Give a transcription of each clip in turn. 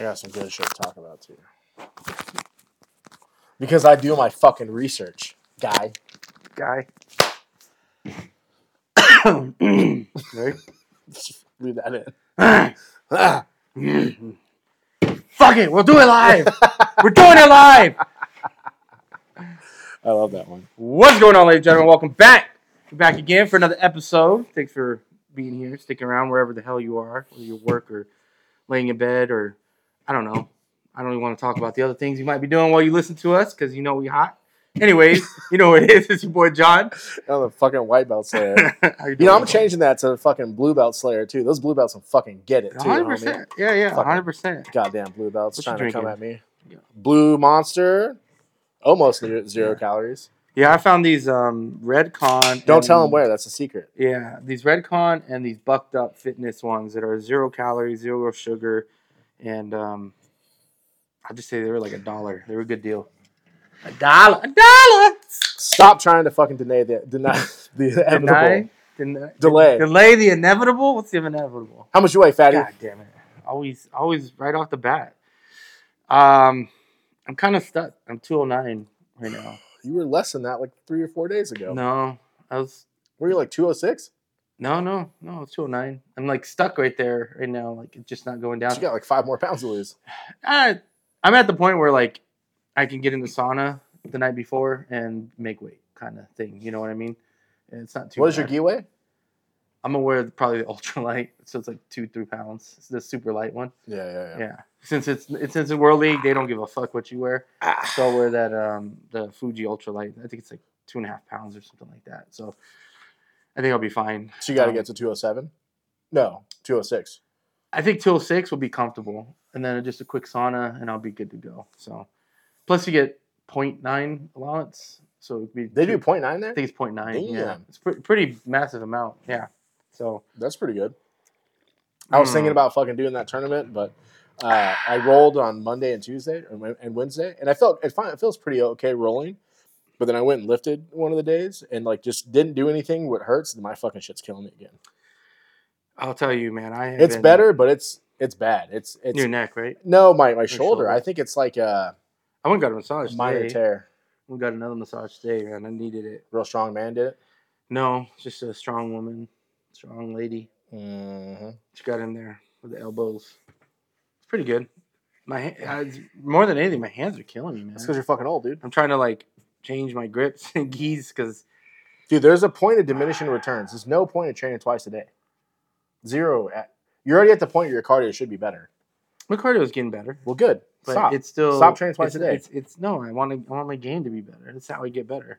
I got some good shit to talk about too. Because I do my fucking research, guy. Guy. Right? Leave that in. Fuck it, we'll do it live. We're doing it live. I love that one. What's going on, ladies and gentlemen? Welcome back. We're back again for another episode. Thanks for being here, sticking around wherever the hell you are, whether you work or laying in bed or I don't know. I don't even want to talk about the other things you might be doing while you listen to us because you know we hot. Anyways, you know what it is. It's your boy John. Oh, the fucking white belt slayer. How you know, I'm changing that to fucking blue belt slayer too. Those blue belts can fucking get it too. hundred homie. Yeah, yeah, Fucking- hundred percent. Goddamn blue belts What you trying to come at me. Yeah. Blue monster, almost zero, zero Yeah. calories. Yeah, I found these um Redcon. Don't tell them where. That's a secret. Yeah, these Redcon and these bucked up fitness ones that are zero calories, zero sugar, and um, I'll just say they were like a dollar. They were a good deal. A dollar, a dollar. Stop trying to fucking deny the deny the inevitable. Deny, deny, Delay. delay the inevitable. What's the inevitable? How much you weigh, fatty? God damn it! Always, always right off the bat. Um, I'm kind of stuck. I'm 209 right now. You were less than that like three or four days ago. No, I was Were you like 206? No, no, no. It's 209. I'm like stuck right there right now. Like it's just not going down. You got like five more pounds to lose. I, I'm at the point where like I can get in the sauna the night before and make weight, kind of thing. You know what I mean? And it's not too. What is your bad. gi weigh? I'm aware of probably the ultralight, so it's like two, three pounds. It's the super light one. Yeah, yeah, yeah. Yeah. Since it's, it's since it's World League, they don't give a fuck what you wear. Ah. So I'll wear that um the Fuji ultralight. I think it's like two and a half pounds or something like that. So I think I'll be fine. So you got to Um, get to 207? No, 206. I think 206 will be comfortable, and then just a quick sauna, and I'll be good to go. So, plus you get 0.9 allowance, so it'd be They do two- 0.9 I think it's 0.9. Yeah, Damn. it's pre- pretty massive amount. Yeah. So That's pretty good. I was thinking Mm. about fucking doing that tournament, but uh, I rolled on Monday and Tuesday and Wednesday, and I felt it, it feels pretty okay rolling. But then I went and lifted one of the days and like just didn't do anything. What hurts, and my fucking shit's killing me again. I'll tell you, man, I It's been- better, but it's it's bad. It's it's your neck, right? no my my shoulder. shoulder. I think it's like a I went and got a massage minor today. tear. We got another massage today, man. I needed it. Real strong man did it. No, just a strong woman, strong lady. hmm She got in there with the elbows. It's pretty good. My I, more than anything, my hands are killing me, man. That's because you're fucking old, dude. I'm trying to like change my grips and geese because Dude, there's a point of diminishing returns. There's no point in training twice a day. Zero. At, you're already at the point where your cardio should be better. my cardio is getting better. Well, good. But Stop. it's still Stop training twice a day. It's, it's no, I want to. I want my game to be better. That's how I get better.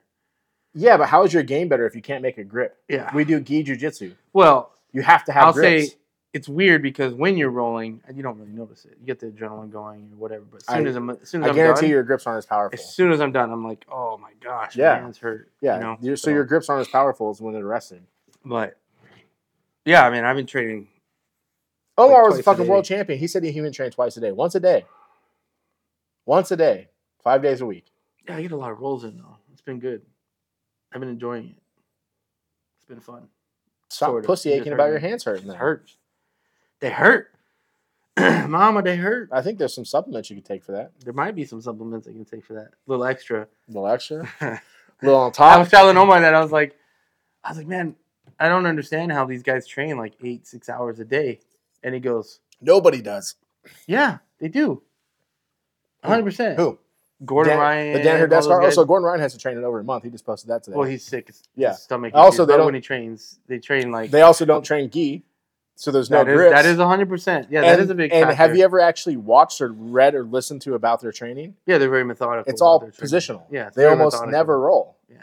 Yeah, but how is your game better if you can't make a grip? Yeah. We do gi jujitsu. well, You have to have I'll grips. say it's weird because when you're rolling, you don't really notice it. You get the adrenaline going or whatever. But as soon I- as I'm, as soon as I I'm guarantee done, your grips aren't as powerful. as soon as I'm done, I'm like, oh my gosh, Yeah. my hands hurt. yeah, you know? you're- so, your grips aren't as powerful as when they're rested. But yeah, I mean, I've been training. Omar was twice a a fucking world champion. He said he human trained twice a day, once a day, once a day, five days a week. Yeah, I get a lot of rolls in though. It's been good. I've been enjoying it. It's been fun. Stop Sort of. pussy aching about your hands hurting. It hurts. They hurt. Mama, they hurt. I think there's some supplements you could take for that. There might be some supplements I can take for that. A little extra. A little extra, a little on top. I was telling Omar that I was like, I was like, man, I don't understand how these guys train like eight, six hours a day. And he goes, Nobody does. Yeah, they do. 100%. Who? Gordon Dan, Ryan. The Dan Herdeskar. Also, Gordon Ryan has to train in over a month. He just posted that today. Well, he's sick. His, Yeah. his stomach. Also, they don't- when he trains, they train like they also don't train gi, so there's no that is grips. that is hundred percent. Yeah, and, that is a big. And factor. have you ever actually watched or read or listened to about their training? Yeah, they're very methodical. It's all positional. Yeah, They almost methodical. never roll. Yeah,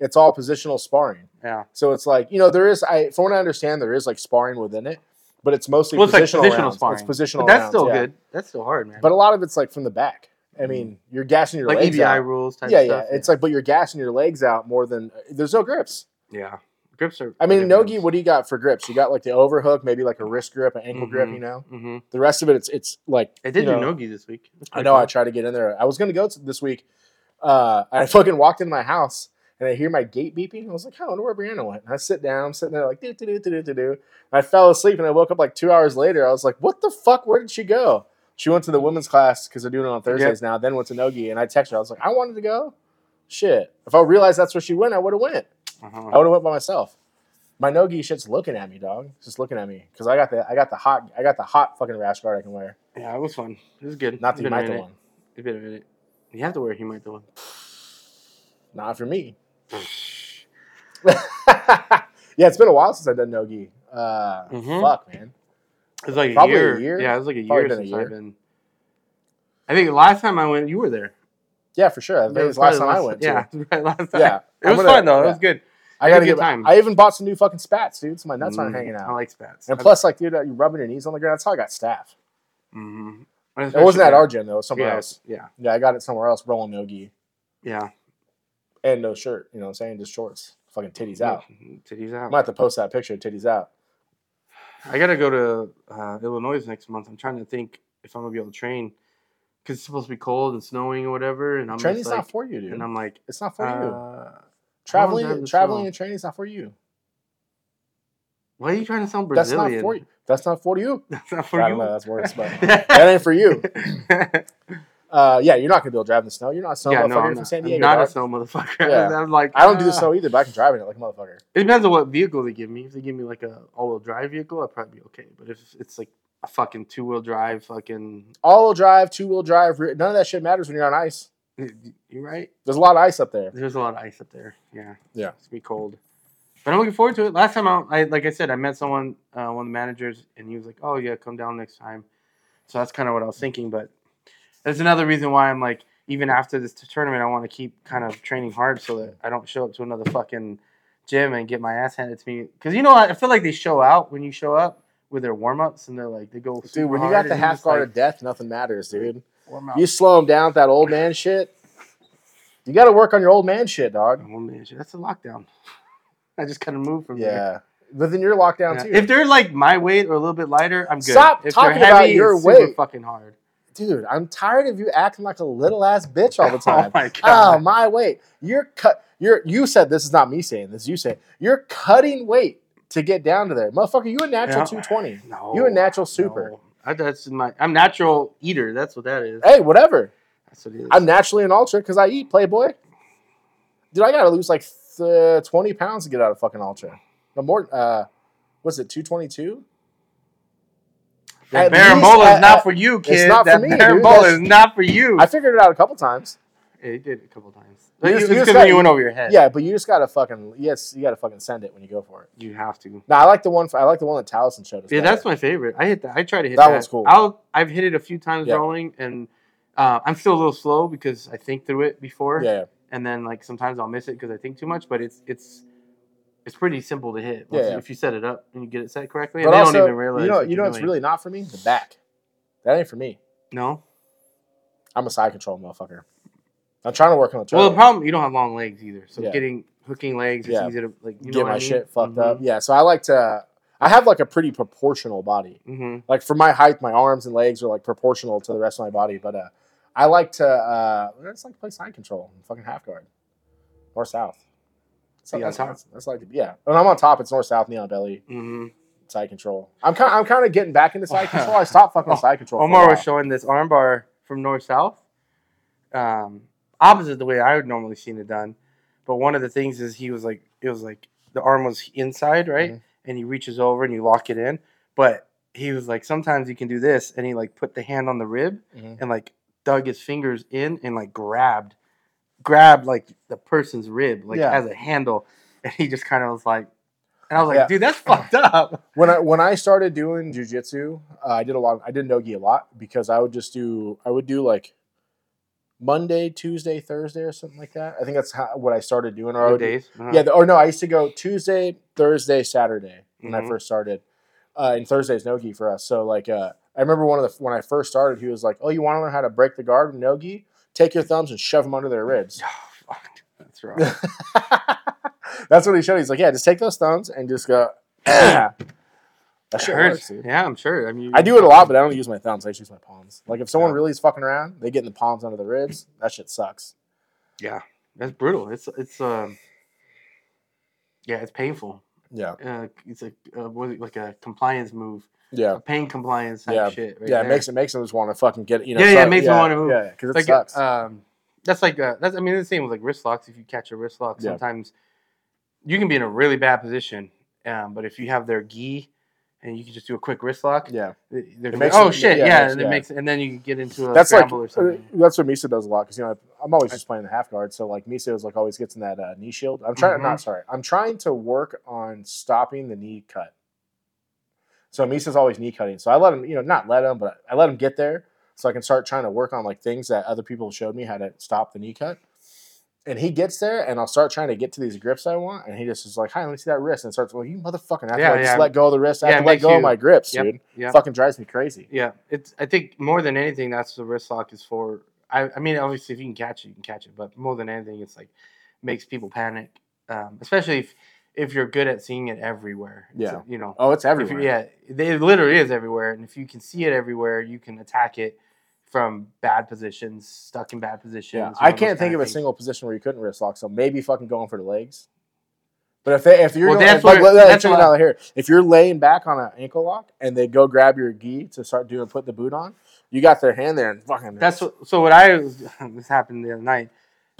It's all positional sparring. yeah. So it's like you know there is I from what I understand there is like sparring within it, but it's mostly Well, it's like positional, positional rounds. sparring. It's positional. But that's rounds, still yeah. good. That's still hard, man. But a lot of it's like from the back. I mm-hmm. mean, you're gassing your like legs EBI out. rules type Yeah, stuff. yeah. It's like, but you're gassing your legs out more than there's no grips. yeah, grips are. I mean, Nogi, what do you got for grips? You got like the overhook, maybe like a wrist grip, an ankle grip. Mhm. You know, Mm-hmm. the rest of it, it's it's like I did you do know, Nogi this week. I know. I tried to get in there. I was gonna go to this week. Uh, I fucking walked into my house and I hear my gate beeping. I was like, "Oh, I wonder where Brianna went." And I sit down. I'm sitting there like do do do do do do. I fell asleep and I woke up like two hours later. I was like, "What the fuck? Where did she go?" She went to the women's class because they're doing it on Thursdays now. Then went to Nogi, and I texted her. I was like, I wanted to go. Shit, if I realized that's where she went, I would have went. Uh-huh. I would have went by myself. My Nogi shit's looking at me, dog. It's just looking at me because I got the I got the hot I got the hot fucking rash guard I can wear. Yeah, it was fun. It was good. Not the been a one. It's been a minute. You have to wear a Humita one. Not for me. yeah, it's been a while since I've done Nogi. Uh, Mhm. Fuck, man. It's like a Probably a year. year. Yeah, it was like a Probably year been a year. I've been. I think last time I went, you were there. Yeah, for sure. It was last time I went. Yeah, right. Last time. Yeah, it was gonna- fun though. It was good. I Had a gotta good get. time. I even bought some new fucking spats, dude. So my nuts aren't Mm, hanging out. I like spats. and plus, like, dude, you're rubbing your knees on the ground. That's how I got staff. mm-hmm. It wasn't at our gym though. It was somewhere yeah, else. Yeah, Yeah, I got it somewhere else. Rolling Nogi yeah. and no shirt. You know what I'm saying? Just shorts. Fucking titties out. Titties out. I might have to post that picture. Titties out. I gotta go to uh, Illinois next month. I'm trying to think if I'm gonna be able to train because it's supposed to be cold and snowing or whatever. And I'm Training's just like, not for you, dude. and I'm like, It's not for you. Uh, Traveling, driving the traveling, snow. and training's not for you. why are you trying to sound Brazilian? That's not for you. That's not for you. That's not for I you. don't know. That's worse, but that ain't for you. Uh, yeah, you're not gonna be able to drive in the snow. You're not a snow yeah, motherfucker no, I'm from not, San I'm Diego. not a dog. snow motherfucker. Yeah. I'm like, I don't do the ah. snow either, but I can drive in it like a motherfucker. It depends on what vehicle they give me. If they give me like a all-wheel drive vehicle, I'd probably be okay. But if it's like a fucking two-wheel drive, fucking, All wheel drive, two wheel drive, none of that shit matters when you're on ice. You're right. There's a lot of ice up there. There's a lot of ice up there. Yeah. Yeah. It's gonna be cold. But I'm looking forward to it. Last time I, I like I said, I met someone, uh, one of the managers, and he was like, "Oh yeah, come down next time." So that's kind of what I was thinking. But that's another reason why I'm like, even after this tournament, I want to keep kind of training hard so that I don't show up to another fucking gym and get my ass handed to me. Because you know, I I feel like they show out when you show up with their warm ups, and they're like, they go. Dude, when you got the half guard like, of death, nothing matters, dude. Warm up. You slow him down with that old man shit. You got to work on your old man shit, dog. Oh, man, shit, that's a lockdown. I just kind of moved from there. Yeah, but then you're locked down Yeah. too. If they're like my weight or a little bit lighter, I'm good. Stop if talking they're about your it's super weight. fucking hard. Dude, I'm tired of you acting like a little ass bitch all the time. Oh time. my Oh god. my weight. You're cut. You're you said this is not me saying this. You say you're cutting weight to get down to there, motherfucker. You a natural Yeah. 220. no, You a natural super. no. I, that's my. I'm natural eater. That's what that is. Hey, whatever. That's what it is. I'm naturally an ultra because I eat Playboy. Dude, I gotta lose like th- 20 pounds to get out of fucking ultra. No more. Uh, what's it? 222. that at berimbolo is not for you, it's kid. not for that me, dude. Berimbolo is not for you. I figured it out a couple times. Yeah, you did it a couple times. You But just- you, you just gotta- you went over your head. Yeah, but you just gotta fucking yes, you gotta fucking send it when you go for it. you have to. Now I like the one. I like the one that Taliesin showed us. Yeah, that's my favorite. I hit that. I try to hit That that. one's cool. I'll, I've hit it a few times Yeah. rolling, and uh, I'm still a little slow because I think through it before. yeah. and then like sometimes I'll miss it because I think too much. But it's it's it's pretty simple to hit Yeah, yeah. if you set it up and you get it set correctly. But and they also, don't even realize. you know, you know, it's really not for me. The back. That ain't for me. no. I'm a side control motherfucker. I'm trying to work on the Well, the problem you don't have long legs either, so Yeah. getting hooking legs, it's Yeah. easy to like you know get my I mean? shit fucked up. Mm-hmm. Yeah, so I like to. I have like a pretty proportional body. hmm Like for my height, my arms and legs are like proportional to the rest of my body. But uh, I like to. Uh, I just like play side control, fucking half guard, north south. So that's, top? that's, that's like yeah. When I'm on top, it's north south, neon on belly, hmm side control. I'm kind. I'm kind of getting back into side control. I stopped fucking side control. Omar was showing this armbar from north south, um, opposite the way I would normally seen it done. But one of the things is he was like, it was like the arm was inside, right? Mhm. And he reaches over and you lock it in. But he was like, sometimes you can do this, and he like put the hand on the rib Mhm. and like dug his fingers in and like grabbed, grabbed like the person's rib like Yeah. as a handle, and he just kind of was like, and I was like, Yeah. dude, that's fucked up. when I when I started doing jujitsu, uh, I did a lot. I did nogi a lot because I would just do. I would do like Monday, Tuesday, Thursday, or something like that. I think that's how, what I started doing. Or I Good would do- days. Uh-huh. Yeah, the, or no, I used to go Tuesday, Thursday, Saturday when I Mhm. first started. Uh, and Thursday's nogi for us. So like, uh, I remember one of the when I first started, he was like, "Oh, you want to learn how to break the guard with nogi? Take your thumbs and shove them under their ribs." Oh, fuck. That's right. That's what he showed. He's like, "Yeah, just take those thumbs and just go." that It shit hurts. works, dude. Yeah, I'm sure. I mean, I do it a lot, but I don't use my thumbs. I just use my palms. Like if someone Yeah. really is fucking around, they get in the palms under the ribs. That shit sucks. Yeah, that's brutal. It's it's um. Yeah, it's painful. Yeah, Uh, it's a uh, it, like a compliance move. Yeah. a pain compliance type Yeah. shit. Right yeah, there. it makes it makes them just want to fucking get it. You know, Yeah, yeah, it makes them wanna move. Yeah, because it like sucks. um, that's like uh, that's I mean the same with like wrist locks. If you catch a wrist lock, Yeah. sometimes you can be in a really bad position. Um, but if you have their gi and you can just do a quick wrist lock, yeah, they're It gonna makes oh it- shit, yeah, yeah, makes- and it yeah. makes and then you can get into a that's like or uh, something. that's what Misa does a lot because you know I'm always just playing the half guard, so like Misa is like always gets in that uh, knee shield. I'm trying, Mhm. not sorry, I'm trying to work on stopping the knee cut. So Misa's always knee cutting, so I let him, you know, not let him, but I let him get there so I can start trying to work on like things that other people showed me how to stop the knee cut. And he gets there, and I'll start trying to get to these grips I want, and he just is like, "Hi, let me see that wrist," and starts, "Well, you motherfucking have Yeah, to like, just let go of the wrist. I Yeah, have to let go of my grips, Yep, dude. Yeah, Fucking drives me crazy." yeah. It's I think more than anything, that's the wrist lock is for. I, I mean, obviously, if you can catch it, you can catch it. But more than anything, it's like makes people panic, um, especially if if you're good at seeing it everywhere. It's, Yeah. you know. Oh, it's everywhere. you, yeah, it literally is everywhere, and if you can see it everywhere, you can attack it from bad positions, stuck in bad positions. Yeah, I can't think of a single position where you couldn't wrist lock. So maybe fucking going for the legs. But if they, if you're Well, going, that's like, where- let- that's check it out here. If you're laying back on an ankle lock and they go grab your gi to start doing put the boot on, you got their hand there and fucking. That's what, so. What I was, this happened the other night.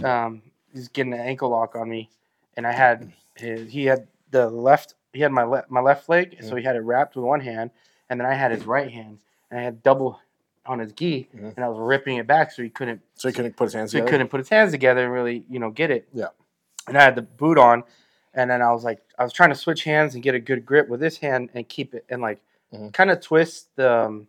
Um, he's getting an ankle lock on me, and I had his, he had the left he had my left my left leg, so he had it wrapped with one hand, and then I had his right hand, and I had double on his gi, Mhm. and I was ripping it back so he couldn't so he couldn't put his hands so he together. couldn't put his hands together and really you know get it. Yeah. And I had the boot on, and then I was like I was trying to switch hands and get a good grip with this hand and keep it and like Mhm. kind of twist the um,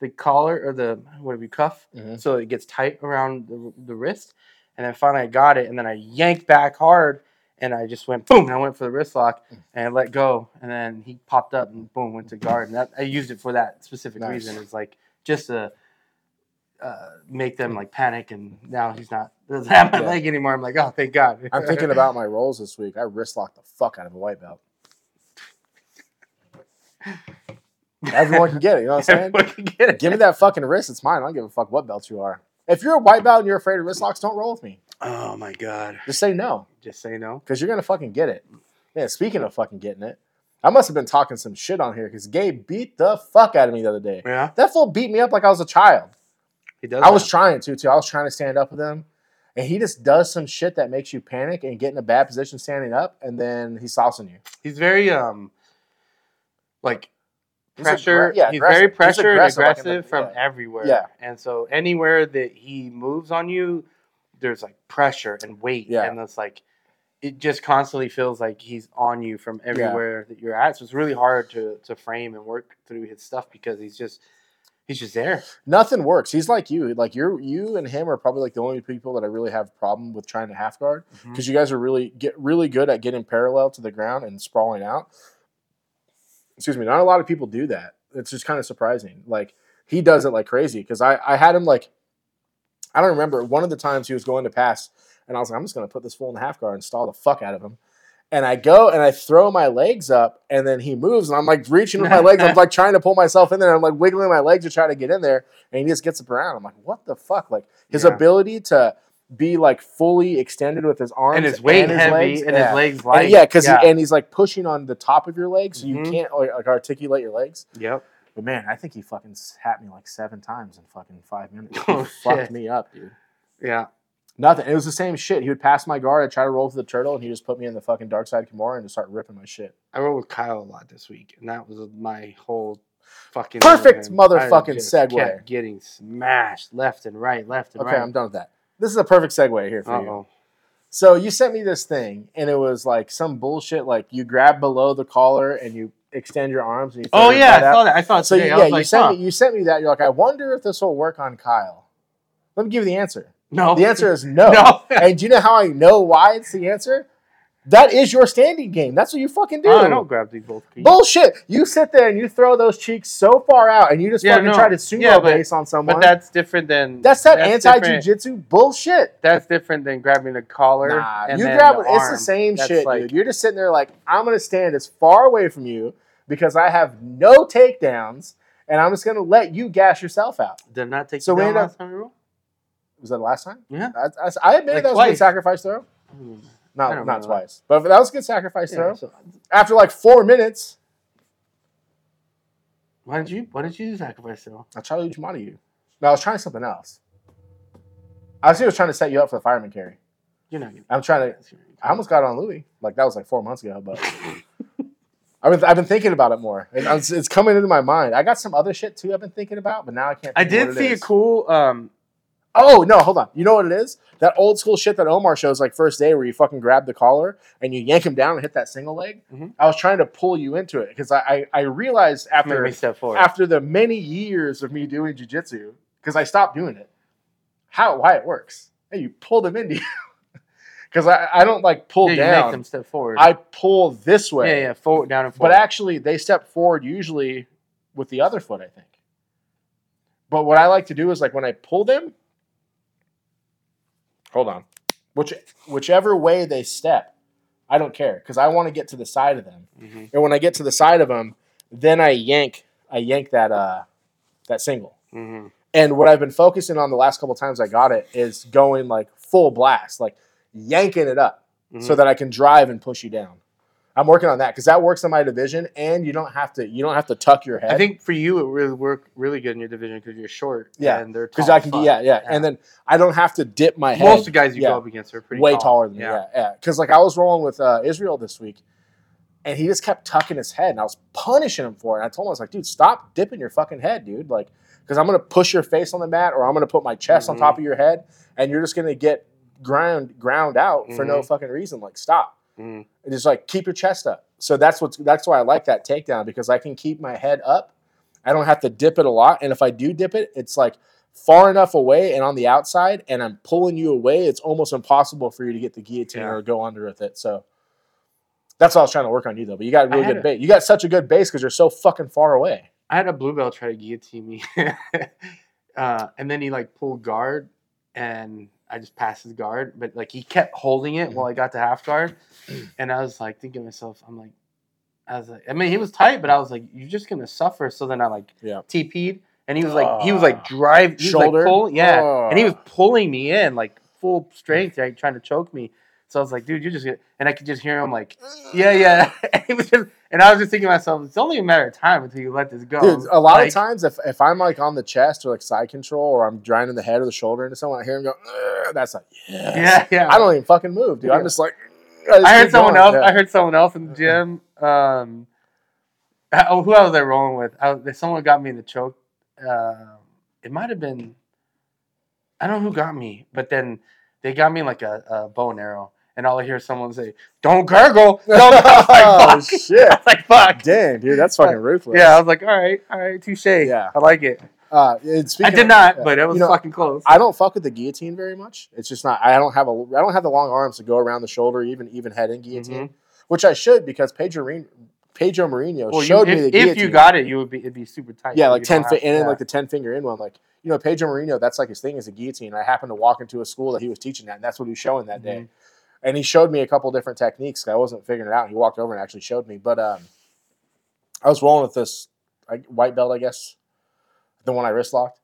the collar or the whatever you cuff Mhm. so it gets tight around the, the wrist. And then finally I got it, and then I yanked back hard, and I just went boom, and I went for the wrist lock, Mm. and I let go, and then he popped up and boom went to guard, and that I used it for that specific Nice. reason. It's like just to uh, make them like panic, and now he's not doesn't have my Yeah. leg anymore. I'm like, oh, thank God. I'm thinking about my rolls this week. I wrist locked the fuck out of a white belt. Everyone can get it. You know what I'm saying? Everyone can get it. Give me that fucking wrist. It's mine. I don't give a fuck what belt you are. If you're a white belt and you're afraid of wrist locks, don't roll with me. Oh my God! Just say no. Just say no. because you're gonna fucking get it. Yeah. Speaking of fucking getting it, I must have been talking some shit on here because Gabe beat the fuck out of me the other day. Yeah, That fool beat me up like I was a child. he does. I was trying to too. I was trying to stand up with him, and he just does some shit that makes you panic and get in a bad position standing up, and then he's saucing you. He's very um, like He's pressure. aggre- yeah, he's aggressive. very He's pressure and aggressive, like the- from yeah. everywhere. Yeah. And so anywhere that he moves on you, there's like pressure and weight. Yeah. And it's like it just constantly feels like he's on you from everywhere that you're at. So it's really hard to to frame and work through his stuff because he's just he's just there. Nothing works. He's like you. Like you're you and him are probably like the only people that I really have problem with trying to half guard Mm-hmm. because you guys are really get really good at getting parallel to the ground and sprawling out. Excuse me. Not a lot of people do that. It's just kind of surprising. Like he does it like crazy because I I had him like I don't remember one of the times he was going to pass and I was like I'm just gonna put this fool in the half guard and stall the fuck out of him. And I go and I throw my legs up, and then he moves, and I'm like reaching with my legs. I'm like trying to pull myself in there. I'm like wiggling my legs to try to get in there, and he just gets up around. I'm like, what the fuck? Like his Yeah. ability to be like fully extended with his arms And his weight his heavy legs, and yeah. his legs And- light. yeah, because and he's like pushing on the top of your legs, so you Mhm. can't like, like articulate your legs. Yep. But man, I think he fucking hat me like seven times in fucking five minutes. He Oh, fucked me up, dude. Yeah. Nothing. It was the same shit. He would pass my guard. I'd try to roll to the turtle, and he just put me in the fucking dark side Kimura and just start ripping my shit. I rode with Kyle a lot this week, and that was my whole fucking Perfect motherfucking segue. kept Getting smashed left and right, left and Okay, right. Okay, I'm done with that. This is a perfect segue here for you. Uh-oh. So you sent me this thing, and it was like some bullshit. Like you grab below the collar and you extend your arms. And you Oh yeah, I out. saw that. I it So today. yeah, you like, sent huh. me you sent me that. You're like, I wonder if this will work on Kyle. Let me give you the answer. No, The answer is no. no. and do you know how I know why it's the answer? That is your standing game. That's what you fucking do. I don't grab these both. feet. Bullshit. You sit there and you throw those cheeks so far out and you just Yeah, fucking no. try to sumo Yeah, but- base on someone. But that's different than that's that that's anti jujitsu bullshit. That's different than grabbing the collar. Nah, and you then grab the it. It's the same That's shit, like- dude. You're just sitting there like, I'm gonna stand as far away from you because I have no takedowns, and I'm just gonna let you gas yourself out. Did not take So you we down ended last time you rolled? Was that the last time? Yeah. I, I, I admit Like that was a good sacrifice throw. Hmm. Not not twice, but that was a good sacrifice Yeah, throw. so- After like four minutes, Why did you? Why did you sacrifice though? I tried to money you. No, I was trying something else. I was trying to set you up for the fireman carry. You're not gonna. I'm trying to. I almost got on Louis. Like that was like four months ago, but I've been I've been thinking about it more. It's, it's coming into my mind. I got some other shit too. I've been thinking about, but now I can't. I did see is. a cool. Um, Oh no, hold on. You know what it is? That old school shit that Omar shows like first day, where you fucking grab the collar and you yank him down and hit that single leg. Mhm. I was trying to pull you into it because I, I I realized after after the many years of me doing jujitsu, because I stopped doing it, how why it works. Hey, you pull them into you. Because I, I don't like pull yeah, you make them step forward. I pull this way. yeah, yeah, forward, down, and forward. But actually, they step forward usually with the other foot, I think. But what I like to do is like when I pull them, hold on, which whichever way they step, I don't care because I want to get to the side of them. Mhm. And when I get to the side of them, then I yank, I yank that uh that single. Mhm. And what I've been focusing on the last couple times I got it is going like full blast, like yanking it up so Mhm. that I can drive and push you down. I'm working on that because that works in my division, and you don't have to you don't have to tuck your head. I think for you it really work really good in your division because you're short. Yeah, and they're because I can fuck. yeah, yeah and then I don't have to dip my head. most of the guys you yeah, go up against are pretty way tall. taller than me. Yeah, yeah. Because like I was rolling with uh, Israel this week, and he just kept tucking his head, and I was punishing him for it. And I told him I was like, dude, stop dipping your fucking head, dude. Like, because I'm gonna push your face on the mat, or I'm gonna put my chest on Mhm. top of your head, and you're just gonna get ground ground out for no Mhm. fucking reason. Like, stop. Mhm. And just like keep your chest up. So that's what's that's why I like that takedown because I can keep my head up. I don't have to dip it a lot, and if I do dip it, it's like far enough away and on the outside, and I'm pulling you away. It's almost impossible for you to get the guillotine Yeah. or go under with it. So that's what I was trying to work on you though. But you got really good a- base. You got such a good base because you're so fucking far away. I had a blue belt try to guillotine me, uh, and then he like pulled guard, and I just passed his guard, but like he kept holding it while I got to half guard, and I was like thinking to myself, I'm like, I was like, I mean, he was tight, but I was like, you're just gonna suffer. So then I like Yeah. TP'd, and he was like, he was like Ah. drive, he was Shoulder? like pulling, yeah, and he was Ah. pulling me in like full strength, right, trying to choke me. So I was like, dude, you're just, and I could just hear him like, yeah, yeah. And he was just, and I was just thinking to myself, it's only a matter of time until you let this go. Dude, a lot Like, of times if, if I'm like on the chest or like side control or I'm grinding the head or the shoulder into someone, I hear him go, that's like, yes. Yeah, yeah. I don't even fucking move, dude. I'm just like, just I heard someone going. else. Yeah. I heard someone else in the gym. Um, oh, who I was I rolling with? I, someone got me in the choke. Uh, it might have been. I don't know who got me, but then they got me like a, a bow and arrow, and all I hear is someone say, "Don't gurgle." Don't. Was oh like, shit! I was like, fuck. Damn, dude, that's fucking ruthless. Yeah, I was like, all right, all right, touche. Yeah. I like it. Uh, I did of- not, but it was you know, fucking close. I don't fuck with the guillotine very much. It's just not. I don't have a. I don't have the long arms to go around the shoulder, even even head in guillotine, which I should because Pedro Pedro Marino Mm-hmm. Well, you, showed if, me the guillotine. if you got it, you would be it'd be super tight. yeah, like ten fi- and yeah. like the ten finger in one. Like you know, Pedro Marino, that's like his thing is a guillotine. I happened to walk into a school that he was teaching that, and that's what he was showing that day. And he showed me a couple different techniques. I wasn't figuring it out. He walked over and actually showed me. But um, I was rolling with this like, white belt, I guess, the one I wrist locked.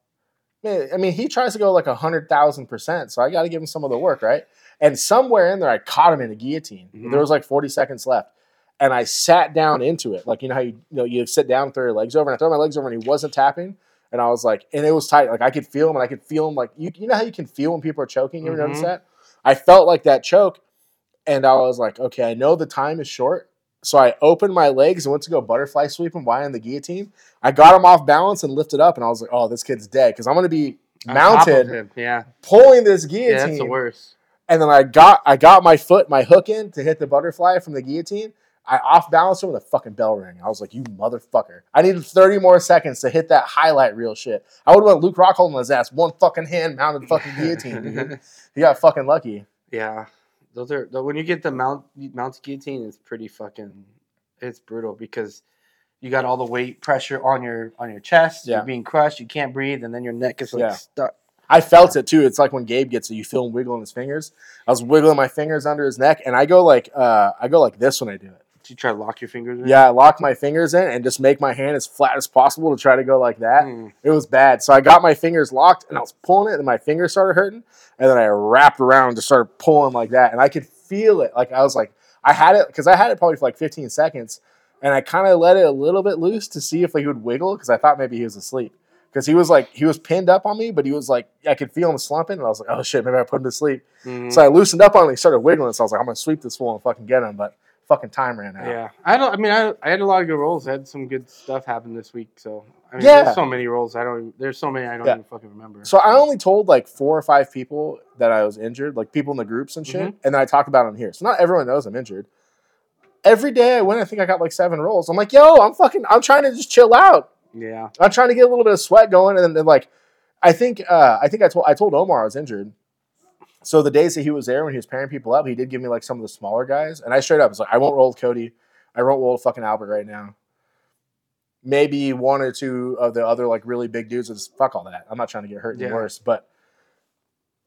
I mean, he tries to go like a hundred thousand percent, so I got to give him some of the work, right? And somewhere in there, I caught him in a guillotine. Mhm. There was like forty seconds left, and I sat down into it, like you know how you, you know you sit down, throw your legs over, and I throw my legs over, and he wasn't tapping, and I was like, and it was tight, like I could feel him, and I could feel him, like you, you know how you can feel when people are choking. You ever notice Mhm. that? I felt like that choke, and I was like, okay, I know the time is short. So I opened my legs and went to go butterfly sweep him while in the guillotine. I got him off balance and lifted up, and I was like, oh, this kid's dead because I'm going to be On top of mounted Yeah, pulling this guillotine. yeah, that's the worst. and then I got I got my foot, my hook in to hit the butterfly from the guillotine. I off balanced him with a fucking bell ring. I was like, you motherfucker. I needed 30 more seconds to hit that highlight reel shit. I would have went Luke Rockhold on his ass, one fucking hand mounted fucking guillotine, dude. He got fucking lucky. Yeah, those are the, when you get the mount mounted guillotine, it's pretty fucking. It's brutal because you got all the weight pressure on your on your chest. Yeah. You're being crushed. You can't breathe, and then your neck is like Yeah. stuck. I felt it too. It's like when Gabe gets it, you feel him wiggling his fingers. I was wiggling my fingers under his neck, and I go like uh, I go like this when I do it. Did you try to lock your fingers? In? Yeah, I locked my fingers in and just make my hand as flat as possible to try to go like that. Mm. It was bad. So I got my fingers locked and I was pulling it, and my fingers started hurting. And then I wrapped around and just started pulling like that, and I could feel it. Like I was like, I had it because I had it probably for like 15 seconds, and I kind of let it a little bit loose to see if like, he would wiggle because I thought maybe he was asleep. Because he was like he was pinned up on me, but he was like I could feel him slumping, and I was like, oh shit, maybe I put him to sleep. Mhm. So I loosened up on him. He started wiggling, so I was like, I'm gonna sweep this fool and fucking get him. But fucking time ran out. Yeah, I don't. I mean, I, I had a lot of good rolls. I had some good stuff happen this week. So I mean, Yeah. there's so many rolls. I don't. even- There's so many I don't Yeah. even fucking remember. So I only told like four or five people that I was injured, like people in the groups and shit, Mhm. and then I talked about them here. So not everyone knows I'm injured. Every day I went, I think I got like seven rolls. I'm like, yo, I'm fucking, I'm trying to just chill out. Yeah. I'm trying to get a little bit of sweat going, and then, then, like, I think, uh, I think I told, I told Omar I was injured. So the days that he was there when he was pairing people up, he did give me like some of the smaller guys, and I straight up was like, I won't roll with Cody, I won't roll with fucking Albert right now. Maybe one or two of the other like really big dudes. Is fuck all that. I'm not trying to get hurt any Yeah. worse, but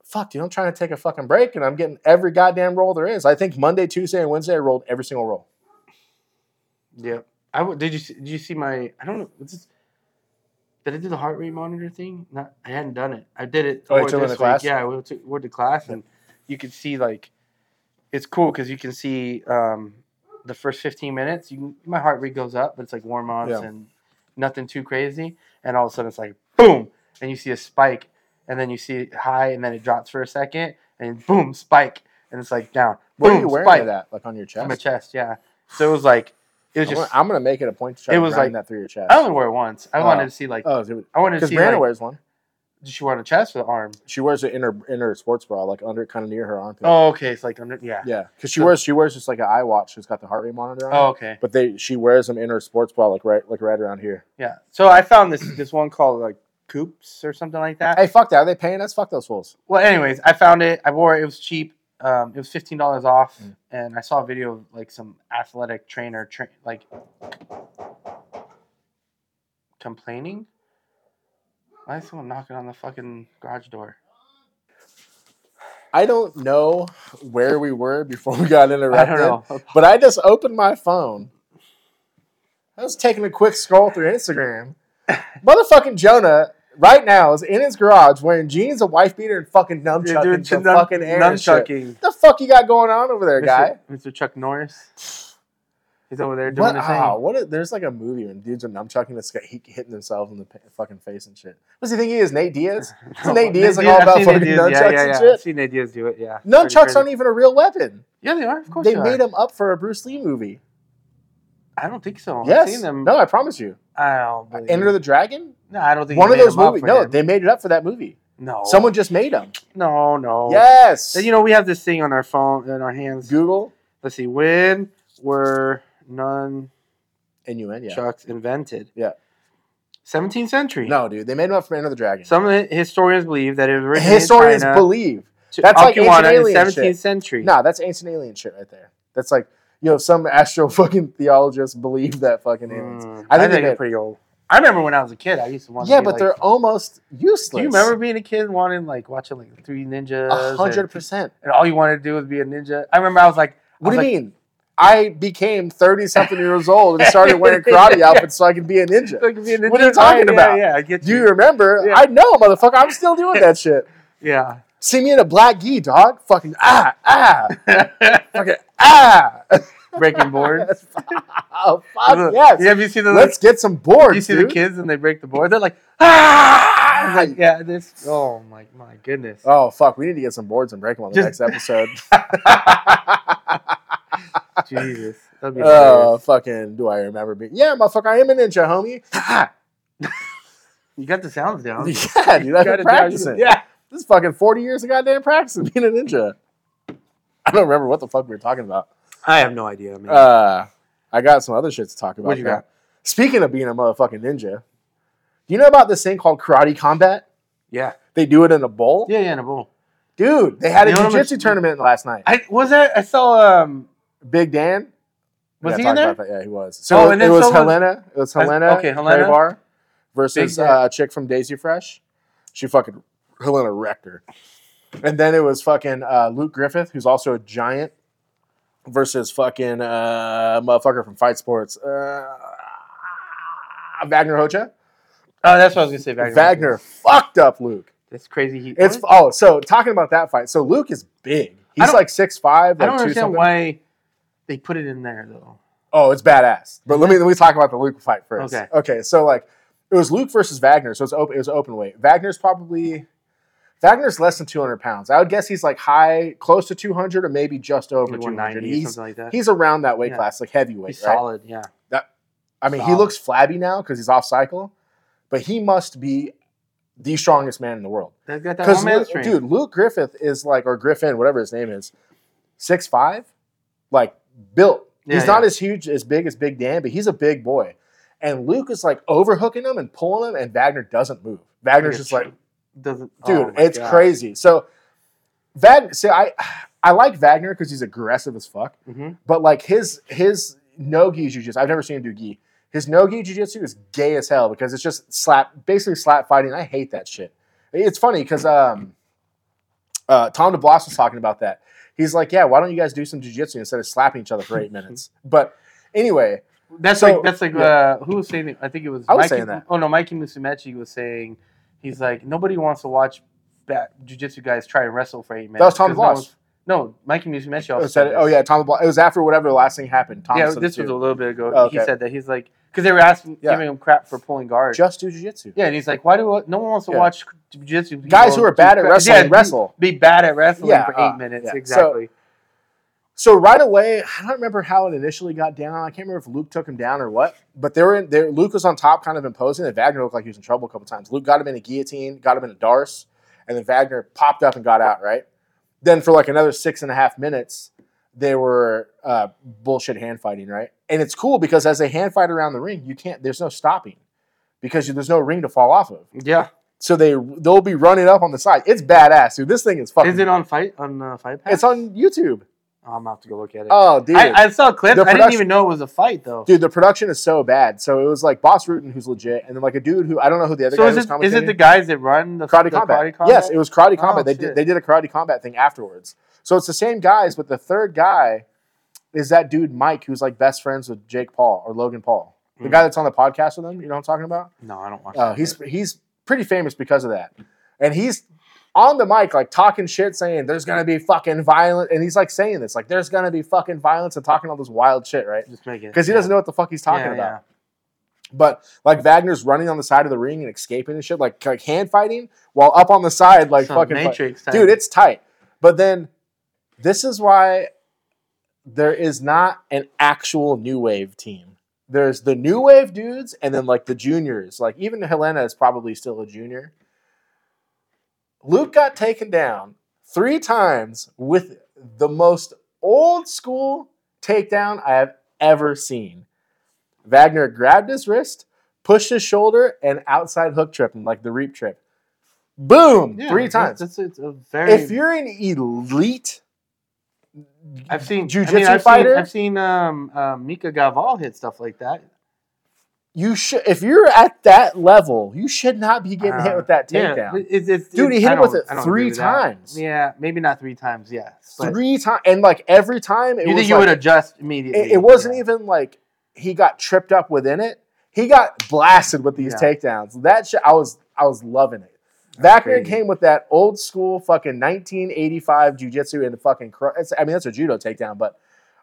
fuck, dude, I'm trying to take a fucking break, and I'm getting every goddamn roll there is. I think Monday, Tuesday, and Wednesday I rolled every single roll. Yeah, I w- did you see, did you see my? I don't know. This? Did I do the heart rate monitor thing? Not. I hadn't done it. I did it Oh, you took it in the class? week. Yeah, I went to, went to class and you could see like, it's cool because you can see um, the first 15 minutes. You can, my heart rate goes up, but it's like warm ups Yeah. and nothing too crazy. And all of a sudden it's like boom, and you see a spike, and then you see it high, and then it drops for a second, and boom, spike, and it's like down. What boom, are you wearing spike that? Like on your chest? on my chest. Yeah. So it was like it was I'm, just. gonna, I'm gonna make it a point to try it to was like- that through your chest. I only wore it once. I Oh. wanted to see like Oh, I wanted to because see Brianna like, wears one. did she wear it the chest or the arm? She wears it in her in her sports bra, like under, kind of near her armpit. Oh, okay. It's like under yeah. yeah, because she So- wears she wears just like an eye watch. It's got the heart rate monitor on. Oh, it. okay. But they she wears them in her sports bra, like right like right around here. Yeah. So I found this this one called like Coops or something like that. Hey, fuck that! Are they paying us? Fuck those fools. Well, anyways, I found it. I wore it. It was cheap. Um, it was fifteen dollars off, Mm. and I saw a video of like some athletic trainer tra- like complaining. Why is someone knocking on the fucking garage door? I don't know where we were before we got I interrupted. don't know. But I just opened my phone. I was taking a quick scroll through Instagram. Motherfucking Jonah right now is in his garage wearing jeans, a wife beater, and fucking nunchucking some nun- fucking air shit. nunchucking. What the fuck you got going on over there, guy? Mr. Mr. Chuck Norris. He's over there doing What? the ah, thing. Oh, what? A, there's like a movie when dudes are nunchucking this guy, he hitting themselves in the fucking face and shit. What does he think he is? Nate Diaz? Isn't Nate Diaz like all about fucking Diaz, nunchucks yeah, yeah, and shit? I've seen Nate Diaz do it. Yeah. Nunchucks aren't even a real weapon. Yeah, they are. Of course They they, made them up for a Bruce Lee movie. I don't think so. I've Yes. seen them. No, I promise you. I don't believe Enter it. the Dragon. No, I don't think One of those movies. No, they made it up for that movie. no. Someone just made them. No, no. Yes. And, you know, we have this thing on our phone in our hands. Google Let's see. When were nunchucks and you in yeah. invented? Yeah. 17th century. No, dude, they made them up for Enter the Dragon. Some of historians believe that it was originated Historians in China believe. that's like ancient alien 17th shit. century. Nah, that's ancient alien shit right there. That's like you know some astro fucking theologists believe that fucking aliens. Mm, I I think think, they they're pretty old. I remember when I was a kid, I used to want to Yeah, be but like, they're almost useless. Do you remember being a kid wanting like watching like Three Ninjas? A hundred and- percent. And all you wanted to do was be a ninja. I remember I was like, What do you was mean? I became thirty something years old and started wearing karate Yeah. outfits so I could be a ninja. Like, be a ninja. What are you talking Yeah, about? Yeah, I get Do you you. remember? Yeah. I know, motherfucker. I'm still doing that shit. Yeah. See me in a black gi, dog. Fucking ah ah. Fucking ah. Breaking boards. oh fuck yes. Yeah, have you seen the Let's get some boards, you see dude. the kids and they break the board? They're like, ah! Like, yeah, this. Oh my, my goodness. Oh fuck, we need to get some boards and break them on the Just- next episode. Jesus, that'd be Oh hilarious. fucking, do I remember being? Yeah, motherfucker, I am a ninja, homie. You got the sounds down. yeah, dude, You I've got been practicing. Yeah. This is fucking forty years of goddamn practicing being a ninja. I don't remember what the fuck we were talking about. I have no idea, man. Uh, I got some other shit to talk about. What you now. got? Speaking of being a motherfucking ninja, do you know about this thing called karate combat? yeah. They do it in a bowl. Yeah, yeah, in a bowl. Dude, they had a You know jiu-jitsu tournament last night. I was that. I saw. Um. Big Dan. Was Yeah, he in there? Yeah, he was. So Oh, it, and it was so Helena. It was I- Helena. okay, Helena. Crevar versus uh, a chick from Daisy Fresh. She fucking Helena wrecked her. And then it was fucking uh, Luke Griffith, who's also a giant, versus fucking uh, motherfucker from Fight Sports, uh, Wagner Rocha. Oh, that's what I was gonna say. Wagner. Wagner fucked up Luke. That's crazy. He, It's oh, so talking about that fight. So Luke is big. He's like six five. I don't understand something. why they put it in there though. Oh, it's badass. But let me let me talk about the Luke fight first. Okay. Okay. So like it was Luke versus Wagner. So it's open. It was open weight. Wagner's probably Wagner's less than 200 pounds. I would guess he's like high, close to 200, or maybe just over Maybe 200. He's something like that. he's around that weight Yeah. class, like heavyweight, He's right? solid. Yeah. That, I mean, he looks flabby now because he's off cycle, but he must be the strongest man in the world. That got that Because one man strength. dude, Luke Griffith is like, or Griffin, whatever his name is, six five, like built. Yeah, he's not as huge, as big as Big Dan, but he's a big boy. And Luke is like overhooking him and pulling him, and Wagner doesn't move. Wagner's just like, doesn't. dude, oh it's God. crazy. So, Wagner, see, I, I like Wagner because he's aggressive as fuck. Mhm. But like his his no gi jujitsu, I've never seen him do gi. His no gi jujitsu is gay as hell because it's just slap, basically slap fighting. I hate that shit. It's funny because um, uh, Tom DeBlass was talking about that. He's like, yeah, why don't you guys do some jujitsu instead of slapping each other for eight minutes? But anyway, That's So- like that's like yeah. uh, who was saying it? I think it was. I was Mikey, saying that. Oh no, Mikey Musumeci was saying he's like nobody wants to watch bat jujitsu guys try to wrestle for eight minutes. That was Tom 'cause no DeBlass. one's- No, Mikey Musumeci also it said, said oh yeah, Tom DeBlass. It was after whatever the last thing happened. Tom yeah. This was too. a little bit ago. Oh, He said that he's like because they were asking Yeah. giving him crap for pulling guard. just do jujitsu. yeah, and he's like, why do no one wants to Yeah. watch jujitsu? Guys who are bad at wrestling yeah, wrestle. Be bad at wrestling for eight uh, minutes. yeah. So- Exactly. So right away, I don't remember how it initially got down. I can't remember if Luke took him down or what. But they were in there. Luke was on top, kind of imposing, and Wagner looked like he was in trouble a couple times. Luke got him in a guillotine, got him in a darce, and then Wagner popped up and got out. Right. Then for like another six and a half minutes, they were uh, bullshit hand fighting. Right. And it's cool because as they hand fight around the ring, you can't. There's no stopping because there's no ring to fall off of. yeah. So they they'll be running up on the side. It's badass, dude. This thing is fucking. Is it on fight on uh, Fight Pass? It's on YouTube. Oh, I'm gonna have to go look at it. Oh, dude. I, I saw clips. The I didn't even know it was a fight though. Dude, the production is so bad. So it was like Bas Rutten, who's legit, and then like a dude who I don't know who the other so guy is was. it is it the guys that run the karate the combat? Karate Yes, it was karate combat. Oh, they shit. did they did a karate combat thing afterwards. So it's the same guys, but the third guy is that dude Mike, who's like best friends with Jake Paul or Logan Paul, the Hmm. guy that's on the podcast with him. You know what I'm talking about? No, I don't watch. Uh, that. he's he's pretty famous because of that, and he's on the mic like talking shit, saying there's gonna be fucking violence, and he's like saying this like there's gonna be fucking violence and talking all this wild shit, right? just make it Because he doesn't know what the fuck he's talking about. But like Wagner's running on the side of the ring and escaping and shit, like, like hand fighting while up on the side, like Some fucking. Matrix. type. dude. It's tight. But then this is why there is not an actual new wave team. There's the new wave dudes, and then like the juniors. Like even Helena is probably still a junior. Luke got taken down three times with the most old school takedown I have ever seen. Wagner grabbed his wrist, pushed his shoulder, and outside hook trip him like the reap trip. Boom! Yeah, three times. That's, it's a very. If you're an elite I've seen jujitsu I mean, I've fighter, Seen, I've seen um, um, Mica Galvão hit stuff like that. You should if you're at that level, you should not be getting hit Uh, with that Yeah, takedown. it's, it's, Dude, he hit him with it three with that. times. Yeah, maybe not three times. Yeah, Three times, and like every time, it you think you like- would adjust immediately? it, it wasn't Yeah. even like he got tripped up within it. He got blasted with these Yeah. takedowns. That shit, I was I was loving it. Wagner came with that old school fucking 1985 jujitsu and the fucking. Cr- I mean, that's a judo takedown, but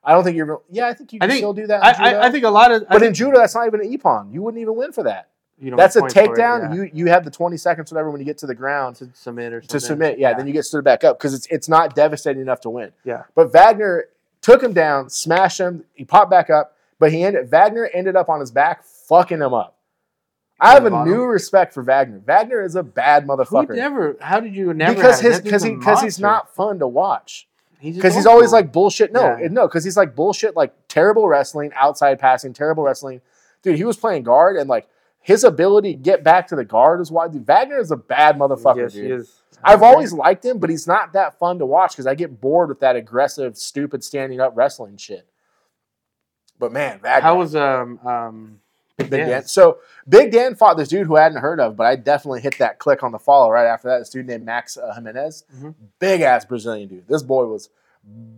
I don't think you're. Yeah, I think you can think- still do that. I. I, I think a lot of. But in judo, that's not even an ippon. You wouldn't even win for that. you don't That's a for it, takedown. yeah. You you have the 20 seconds, whatever, when you get to the ground to submit or something. to submit. Yeah, then you get stood back up because it's it's not devastating enough to win. Yeah. But Wagner took him down, smashed him. He popped back up, but he ended. Wagner ended up on his back, fucking him up. I have a Bottom. new respect for Wagner. Wagner is a bad Who motherfucker never? How did you never? because his because he because he's not fun to watch because he's old always like bullshit. No, Yeah. no, because he's like bullshit, like terrible wrestling, outside passing, terrible wrestling. Dude, he was playing guard and like his ability to get back to the guard is why. Dude, Wagner is a bad motherfucker, Yes, dude. he is. I've always liked him, but he's not that fun to watch because I get bored with that aggressive, stupid standing up wrestling shit. But man, Wagner, How was um um Big Dan? Dan? So Big Dan fought this dude who I hadn't heard of, but I definitely hit that click on the follow right after that. This dude named Max uh, Gimenis, Mhm. big ass Brazilian dude. This boy was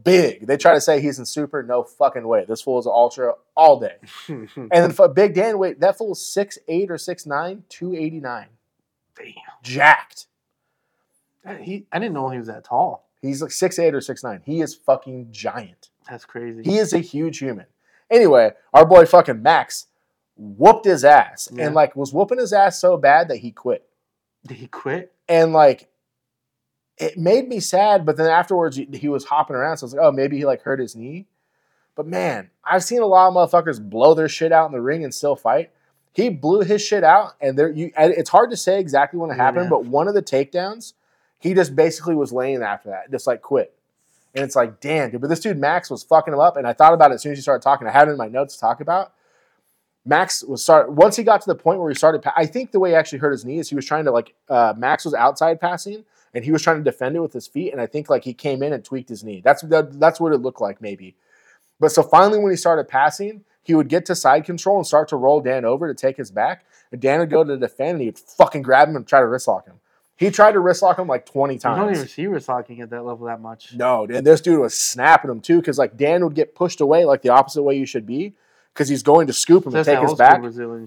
big. They try to say he's in super, no fucking way. This fool is an ultra all day. And then for Big Dan, wait, that fool's six eight or six nine, two eighty nine, Damn. jacked. He, I didn't know he was that tall. He's like six eight or six nine. He is fucking giant. That's crazy. He is a huge human. Anyway, our boy fucking Max whooped his ass Yeah. and like was whooping his ass so bad that he quit. Did he quit? And like it made me sad, but then afterwards he, was hopping around, so I was like, oh, maybe he like hurt his knee. But man, I've seen a lot of motherfuckers blow their shit out in the ring and still fight. He blew his shit out, and there you. and It's hard to say exactly when it happened, yeah. but one of the takedowns, he just basically was laying after that, just like quit. And it's like, damn, dude. But this dude Max was fucking him up, and I thought about it as soon as he started talking. I had it in my notes to talk about. Max was start once he got to the point where he started. Pa- I think the way he actually hurt his knee is he was trying to like uh, Max was outside passing, and he was trying to defend it with his feet, and I think like he came in and tweaked his knee. That's that, that's what it looked like maybe. But so finally, when he started passing, he would get to side control and start to roll Dan over to take his back. And Dan would go to defend, and he would fucking grab him and try to wrist lock him. He tried to wrist lock him like twenty times. You don't even see talking at that level that much. No, and this dude was snapping him too, because like Dan would get pushed away like the opposite way you should be, because he's going to scoop him That's and take his back.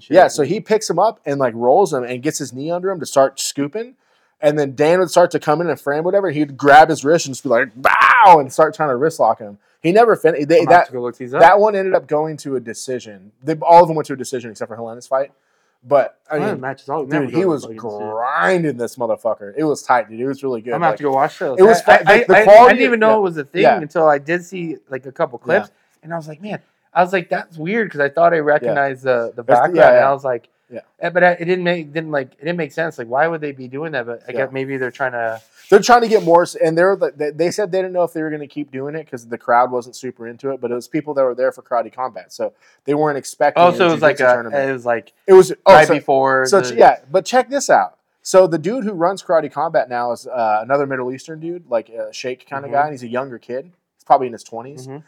Yeah, so he picks him up and like rolls him and gets his knee under him to start scooping. And then Dan would start to come in and frame whatever. He'd grab his wrist and just be like, bow, and start trying to wrist lock him. He never finished. That, to go look these up. that one ended up going to a decision. They, all of them went to a decision except for Helena's fight. But I One of the mean, matches never dude, he was grinding this motherfucker. It was tight, dude. It was really good. I'm gonna have to go watch those. It was I, I, the- the I- I didn't even know yeah. it was a thing Yeah. until I did see like a couple clips, and I was like, man, I was like, that's weird because I thought I recognized the the background, yeah, and. I was like, Yeah. eh, but it didn't make didn't like it didn't make sense. Like, why would they be doing that? But I Yeah. guess maybe they're trying to. They're trying to get more, and they're the- they, said they didn't know if they were going to keep doing it because the crowd wasn't super into it. But it was people that were there for karate combat, so they weren't expecting. Oh, so it was like a tournament. it was like It was oh, right so, before. so the, yeah, but check this out. So the dude who runs karate combat now is uh, another Middle Eastern dude, like a Sheikh kind of Mhm. guy, and he's a younger kid. He's probably in his 20s Mhm.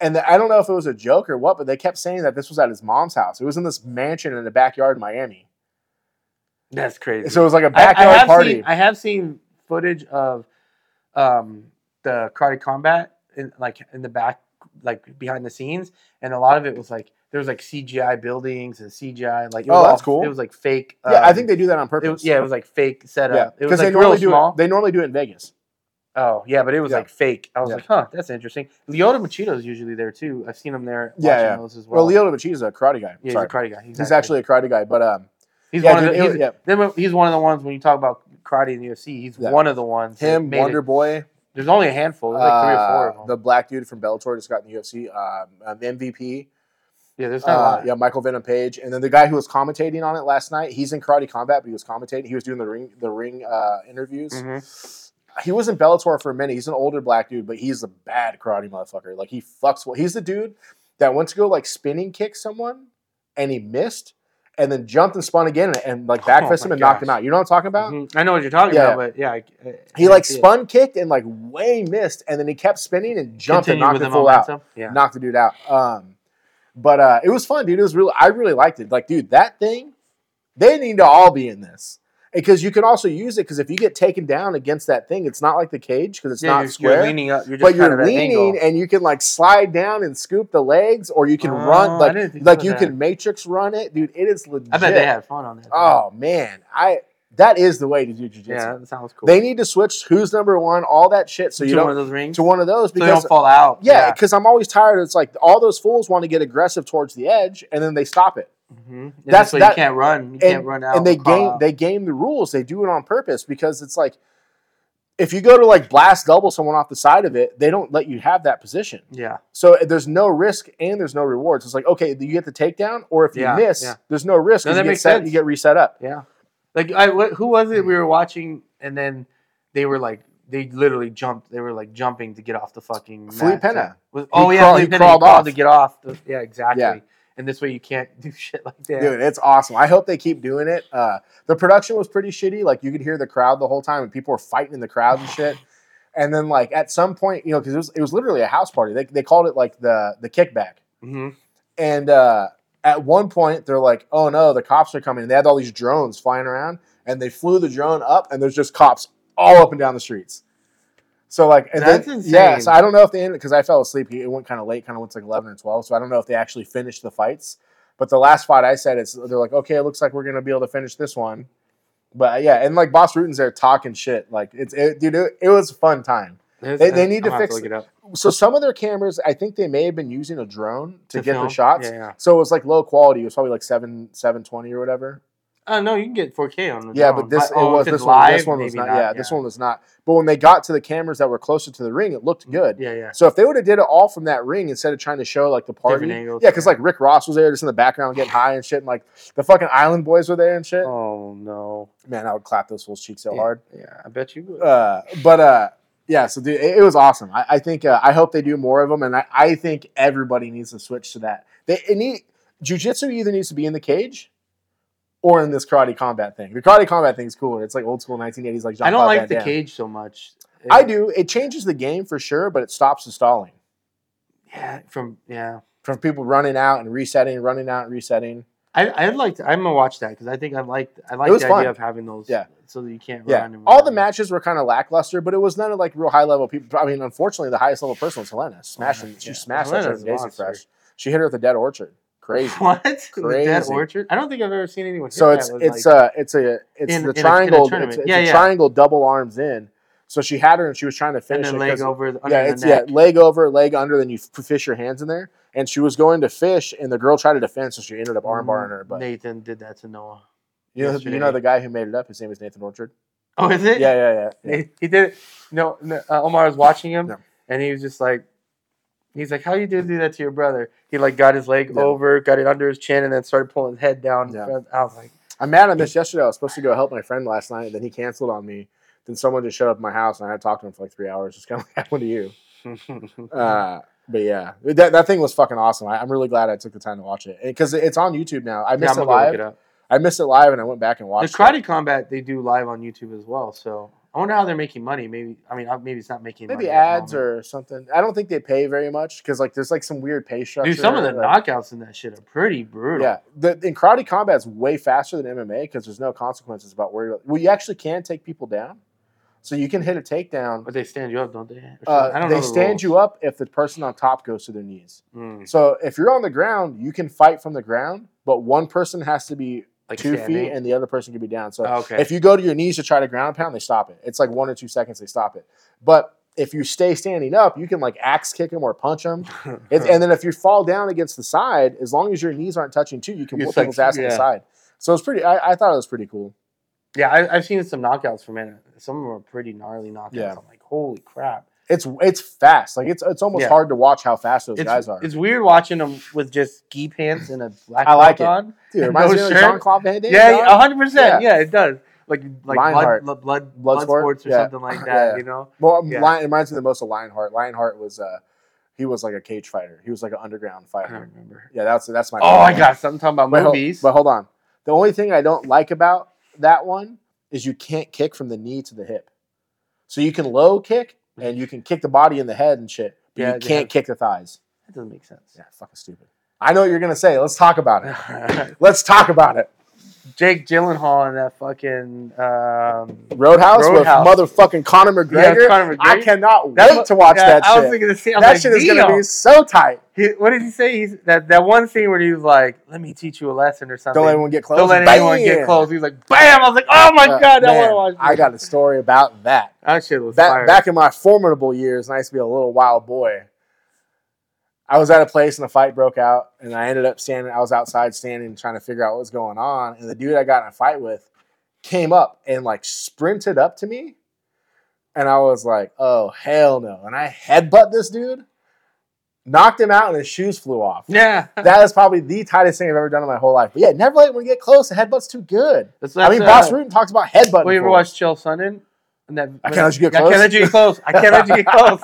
And the, I don't know if it was a joke or what, but they kept saying that this was at his mom's house. It was in this mansion in the backyard in Miami. That's crazy. So it was like a backyard have party. Seen, I have seen footage of um, the karate combat in like in the back, like behind the scenes, and a lot of it was like there was like CGI buildings and CGI like it Oh, was that's all- cool. It was like fake. yeah, I um, think they do that on purpose. was, yeah, it was like fake setup. yeah, because was they normally do small. it. They normally do it in Vegas. Oh yeah, but it was Yeah. like fake. I was Yeah. like, huh, that's interesting. Lyoto Machida's usually there too. I've seen him there. Yeah, watching yeah. those as well. Well, Leo Machi is a karate guy. yeah, he's a karate guy. He's, He's actually a karate guy, but um, he's yeah, one of the, he's, then he's one of the ones when you talk about karate in the UFC. He's one of the ones. him, made it- Wonder Boy, There's only a handful. There's like three or four of uh, them. the black dude from Bellator just got in the UFC, um, um, MVP. yeah, there's not a Uh, lot. yeah, Michael Venom Page, and then the guy who was commentating on it last night. He's in Karate Combat, but he was commentating. He was doing the ring, the ring uh, interviews. Mhm. He was in Bellator for a minute. He's an older black dude, but he's a bad karate motherfucker. Like he fucks. well. He's the dude that went to go like spinning kick someone, and he missed, and then jumped and spun again, and, and like back Oh him and knocked him out. You know what I'm talking about? Mhm. I know what you're talking Yeah. about, but yeah, I, I, He like see it. spun kicked and like way missed, and then he kept spinning and jumped and knocked the full out. Yeah, knocked the dude out. Um, but uh, it was fun, dude. It was really, I really liked it. Like, dude, that thing, they need to all be in this because you can also use it because if you get taken down against that thing, it's not like the cage because it's yeah not you're, square. You're leaning up. You're just but you're of at an leaning and you can like slide down and scoop the legs, or you can Oh, run like like you that. can matrix run it, dude. It is legit. I bet they had fun on that. Oh man, I that is the way to do jujitsu. yeah, that sounds cool. They need to switch who's number one, all that shit, so you one don't of those rings, to one of those so because don't fall out. yeah, because I'm always tired. It's like all those fools want to get aggressive towards the edge, and then they stop it. Hmm That's- why that- you can't run. You and- can't run out. and they game out. they game the rules. They do it on purpose because it's like if you go to like blast double someone off the side of it, they don't let you have that position. Yeah, So there's no risk and there's no rewards. It's like okay, you get the takedown, or if you Yeah, miss, yeah. there's no risk. No, 'cause that makes set, sense. you get reset up. yeah. Like I, wh- who was it we were watching, and then they were like, they literally jumped. They were like jumping to get off the fucking. Felipe. Pena. Was, oh yeah, crawled- Felipe he crawled off. to get off. The, yeah, exactly. Yeah. And this way you can't do shit like that. Dude, it's awesome. I hope they keep doing it. Uh, the production was pretty shitty. Like you could hear the crowd the whole time, and people were fighting in the crowd and shit. And then like at some point, you know, because it was it was literally a house party. They, they called it like the the kickback. hmm And uh, at one point, they're like, "Oh no, the cops are coming!" And they had all these drones flying around, and they flew the drone up, and there's just cops all up and down the streets. So like, and That's then, insane. yeah. So I don't know if they ended because I fell asleep. It went kind of late, kind of went to like eleven or twelve. So I don't know if they actually finished the fights. But the last fight I said, it's they're like, okay, it looks like we're gonna be able to finish this one. But uh, yeah, and like Bas Rutten's there talking shit. Like it's it, dude, it, it was a fun time. They- they need to I'm gonna fix look it up So some of their cameras, I think they may have been using a drone to, get film. the shots. Yeah, yeah. So it was like low quality. It was probably like seven seven twenty or whatever. Oh no, you can get 4K on the Yeah, but this oh, it was this it's one. This one was maybe not. Yeah, this one was not. But when they got to the cameras that were closer to the ring, it looked good. Yeah, yeah. So if they would have did it all from that ring instead of trying to show like the party, angles, yeah, because yeah. like Rick Ross was there just in the background getting high and shit, and like the fucking Island Boys were there and shit. Oh no. Man, I would clap those fools' cheeks so yeah. hard. Yeah, I bet you would. Uh, but uh, yeah, so dude, it, it was awesome. I, I think uh, I hope they do more of them, and I, I think everybody needs to switch to that. They it need jujitsu either needs to be in the cage. Or in this karate combat thing. The karate combat thing is cooler. It's like old school 1980s, like I don't like the cage so much. I do. It changes the game for sure, but it stops the stalling Yeah, from yeah. from people running out and resetting, running out and resetting. I I'd like to, I'm gonna watch that because I think I like I like was the fun. idea of having those. Yeah. So that you can't Yeah, all the matches were kind of lackluster, but it was none of like real high level people. I mean, unfortunately, the highest level person was Helena. Smashing, oh, she yeah. smashed that shit Helena's with Daisy. Fresh. She hit her with a dead orchard. Crazy. What? The Dead Crazy. Orchard? I don't think I've ever seen anyone. hit So it's with, it's like- uh it's a it's in- the in a- a triangle. tournament. it's it's Yeah, a yeah. triangle double arms in. So she had her and she was trying to and finish then it. leg 'cause- over under yeah, the it's yeah, leg over, leg under, then you f- fish your hands in there. And she was going to fish, and the girl tried to defend, so she ended up armbarring her. But Nathan did that to Noah. you know, you know the guy who made it up. His name is Nathan Orchard. Oh, is it? Yeah, yeah, yeah. yeah. He, he did. it- No, no uh, Omar was watching him, No. and he was just like, he's like, "How you did do that to your brother?" He like got his leg Yeah. over, got it under his chin, and then started pulling his head down. Yeah. I was like, I'm mad I missed yesterday. I was supposed to go help my friend last night, and then he canceled on me. Then someone just showed up at my house, and I had to talk to him for like three hours. Just kind of like happened to you. Uh, but yeah, that, that thing was fucking awesome. I, I'm really glad I took the time to watch it because it's on YouTube now. I missed I'm it gonna go look live. it up. I missed it live, and I went back and The watched. karate it. combat they do live on YouTube as well. So I wonder how they're making money. Maybe I mean uh, maybe it's not making Maybe ads or something. I don't think they pay very much because like there's like some weird pay structure. dude. Some of the like- knockouts in that shit are pretty brutal. Yeah, the in karate combat is way faster than MMA because there's no consequences about where. You're, well, you actually can take people down, so you can hit a takedown. but they stand you up, don't they? Uh. I don't they know the stand rules. you up if the person on top goes to their knees. Mm, So if you're on the ground, you can fight from the ground, but one person has to be like two standing? feet and the other person can be down. So Oh, okay. if you go to your knees to try to ground pound, they stop it. It's like one or two seconds they stop it. But if you stay standing up, you can like axe kick them or punch them. And then if you fall down against the side, as long as your knees aren't touching too, you can It's whoop like- people's ass on the side. So it's pretty. I, I thought it was pretty cool. yeah, I, I've seen some knockouts from it. Some of them are pretty gnarly knockouts. Yeah. I'm like, holy crap! It's it's fast. Like it's it's almost Yeah. hard to watch how fast those It's, guys are. it's weird watching them with just ski pants and a black I like it. on. Dude, it reminds no me of. Jean Claude Van Damme. Yeah, hundred percent. Yeah. It does. Like like Lionheart. blood, blood, blood, Blood sports or Yeah. something like that. Yeah. You know. Well. Lion, it reminds me the most of Lionheart. Lionheart was uh, he was like a cage fighter. He was like an underground I fighter. remember. Yeah, that's that's my. Oh, I favorite. got something talking about But, movies. but hold on. The only thing I don't like about that one is you can't kick from the knee to the hip. So you can low kick and you can kick the body in the head and shit, but Yeah, you can't have- kick the thighs. that doesn't make sense. Yeah, fucking stupid. I know what you're gonna say. Let's talk about it. Let's talk about it. Jake Gyllenhaal in that fucking um, Roadhouse, Roadhouse. with motherfucking Conor McGregor. Yeah, Conor I cannot wait wa- to watch yeah, that I was shit. thinking the same. That like, shit is gonna be so tight. He, what did he say? He's that, that one scene where he was like, "Let me teach you a lesson" or something. Don't let anyone get close. Don't let anyone get close. He was like, "Bam!" I was like, "Oh my Uh, god, I want to watch." I got a story about that. that shit was Back, fire. back in my formidable years, and I used to be a little wild boy. I was at a place and a fight broke out, and I ended up standing. I was outside standing, trying to figure out what was going on. And the dude I got in a fight with came up and like sprinted up to me, and I was like, "Oh hell no!" And I headbutt this dude, knocked him out, and his shoes flew off. yeah, That is probably the tightest thing I've ever done in my whole life. But yeah, never let anyone get close. The headbutt's too good. That's, I mean, that's, Bas uh, Rutten talks about headbutt. Well, you ever for watch us. Chael Sonnen? And that, I can't let you get close. I can't let you get close. I can't let you get close.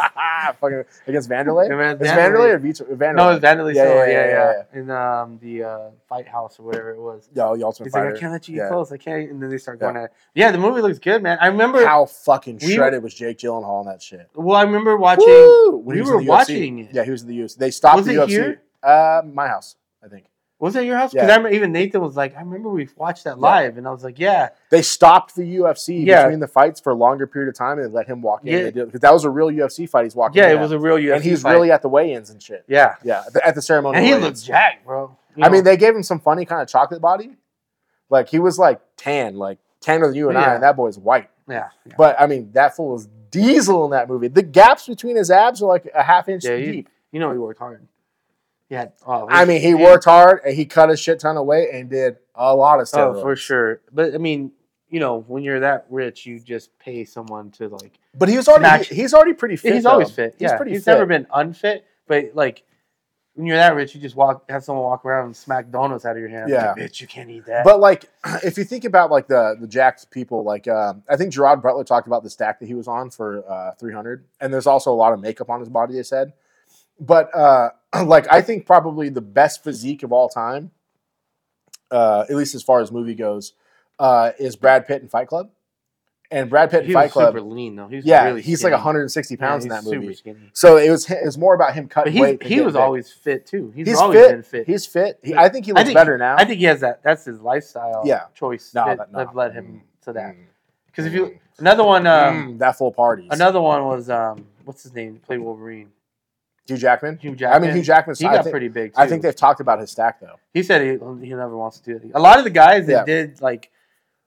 Fucking against Wanderlei? Yeah, Is Wanderlei or Vito? Wanderlei? No, it's Wanderlei Yeah, yeah, Yeah, yeah, yeah, In um, the uh, Fight House or whatever it was. Yo, the Ultimate He's Fighter. like, I can't let you get Yeah. close. I can't. And then they start Yeah. going at. Yeah, the movie looks good, man. I remember. How fucking We- shredded was Jake Gyllenhaal in that shit? well, I remember watching. Woo! When we were in the UFC. watching it. Yeah, he was in the UFC. They stopped Was the it UFC. here? Uh, my house, I think. Was that your house? Because Yeah. I remember even Nathan was like, I remember we watched that Yeah. live, and I was like, yeah, They stopped the UFC Yeah. between the fights for a longer period of time and let him walk in. Yeah. Because that was a real UFC fight. He's walking. yeah, it was a real UFC and he's fight. really at the weigh-ins and shit. yeah, Yeah, at the, ceremony. and he looked jacked, bro. You I mean, they gave him some funny kind of chocolate body. Like he was like tan, like tanner than you and I, and that boy's white. yeah, yeah. But I mean, that fool was diesel in that movie. The gaps between his abs are like a half inch Yeah, deep. You know he worked hard. Yeah. Oh, I mean, he worked hard and he cut a shit ton of weight and did a lot of stuff. Oh, for sure. But I mean, you know, when you're that rich, you just pay someone to like. But he was already he- he's already pretty fit. he's always though. fit. He's yeah, pretty he's fit. never been unfit. But like, when you're that rich, you just walk, have someone walk around and smack donuts out of your hand. Yeah. Like, bitch, you can't eat that. But like, if you think about like the the jacked people, like um, I think Gerard Butler talked about the stack that he was on for uh, 300, and there's also a lot of makeup on his body. They said, but uh, like I think probably the best physique of all time, uh, at least as far as movie goes, uh, is Brad Pitt in Fight Club, and Brad Pitt in he Fight Club. super lean though. He was yeah, really he's skinny. like 160 Yeah, pounds in he's that movie. Skinny. So it was it was more about him cutting he's, weight. he was big. always fit too. He's, He's always fit. been fit. He's fit. He, I think he looks think- better now. I think he has that. That's his lifestyle. Yeah. choice No, that, no. led him to that. Mm. Because if you another one, um, Mm, that full party. another one was um, what's his name? He played Wolverine. Hugh Jackman. Hugh Jackman. I mean, Hugh Jackman. He I got think, pretty big. Too. I think they've talked about his stack though. He said he he never wants to do it. A lot of the guys that Yeah. did like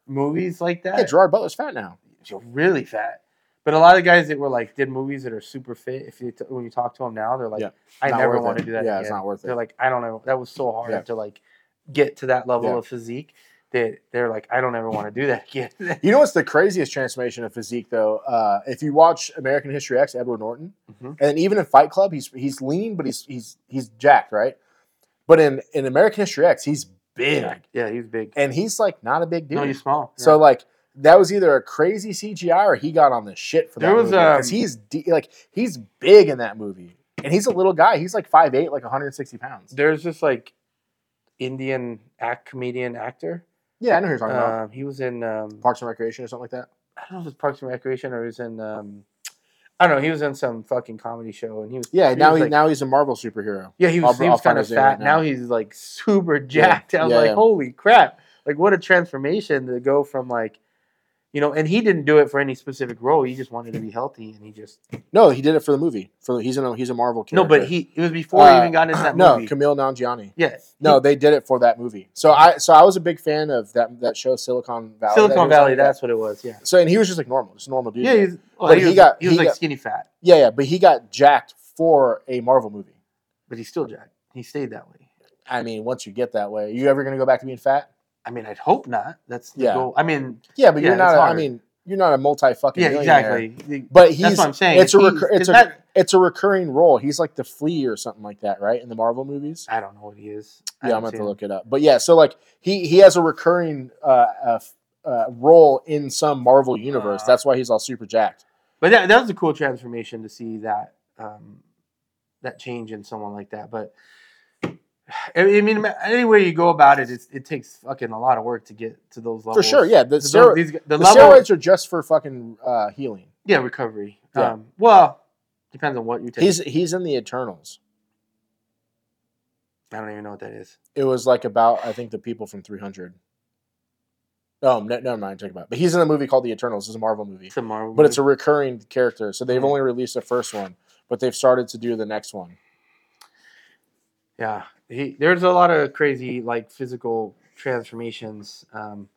movies like that, Yeah, Gerard Butler's fat now. are really fat. But a lot of guys that were like did movies that are super fit. If you t- when you talk to them now, they're like, Yeah. I never want it. to do that. Yeah, it's not worth it. They're like, I don't know. That was so hard Yeah. to like get to that level of physique that they're like, I don't ever want to do that again. You know what's the craziest transformation of physique though? Uh, if you watch American History X, Edward Norton, Mhm. and even in Fight Club, he's he's lean, but he's he's he's jacked, right? But in in American History X, he's big, yeah, he's big. and he's like not a big dude. No, he's small. So like that was either a crazy CGI or he got on the shit for that There was, movie because um, he's de- like he's big in that movie, and he's a little guy. He's like 5'8", like 160 pounds. there's this like Indian act comedian actor. Yeah, I know who you're talking about. Um, he was in um, Parks and Recreation or something like that. I don't know if it's Parks and Recreation or he was in um, I don't know. He was in some fucking comedy show and he was Yeah, he now was, he like- now he's a Marvel superhero. yeah he was I'll- he was kind of fat. right now. now. he's like super jacked. I was yeah, like, yeah. holy crap! Like what a transformation to go from like, you know. And he didn't do it for any specific role. He just wanted to be healthy and he just No, he did it for the movie. For he's in a he's a Marvel character. no. But he it was before he Uh, even got into that no movie. Kumail Nanjiani. yeah, No, he- they did it for that movie. So I so I was a big fan of that that show Silicon Valley. Silicon was Valley. on. That's what it was. Yeah. so and he was just like normal, just normal dude. Yeah, he's, well, But he, he was, got- he was he like got- skinny fat, yeah, yeah. But he got jacked for a Marvel movie. but he's still jacked. He stayed that way. I mean, once you get that way, are you ever gonna go back to being fat? I mean, I'd hope not. That's the Yeah. goal. I mean, Yeah, but Yeah, you're not. it's A, I hard. mean, you're not a multi fucking. yeah, exactly. But he's That's what I'm saying. It's a He's- recur- a that- it's a recurring role. He's like the flea or something like that, right? In the Marvel movies. I don't know what he is. I Yeah, haven't I'm gonna have seen to him. look it up. But yeah, so like he he has a recurring uh, uh, uh, role in some Marvel universe. Uh. That's why he's all super jacked. But that, that was a cool transformation to see that um, that change in someone like that. But I mean, any way you go about it, it's, it takes fucking a lot of work to get to those levels. For sure, yeah. The, stero- these, the, the level, steroids are just for fucking uh, healing. yeah, recovery. Yeah. Um, well, depends on what you take. He's he's in the Eternals. I don't even know what that is. It was like about I think the people from 300. Oh, no, never mind. Check about. But he's in a movie called The Eternals. It's a Marvel movie, It's a Marvel. but it's a recurring character. So they've Mhm. only released the first one, but they've started to do the next one. Yeah. He, there's a lot of crazy like physical transformations. Um,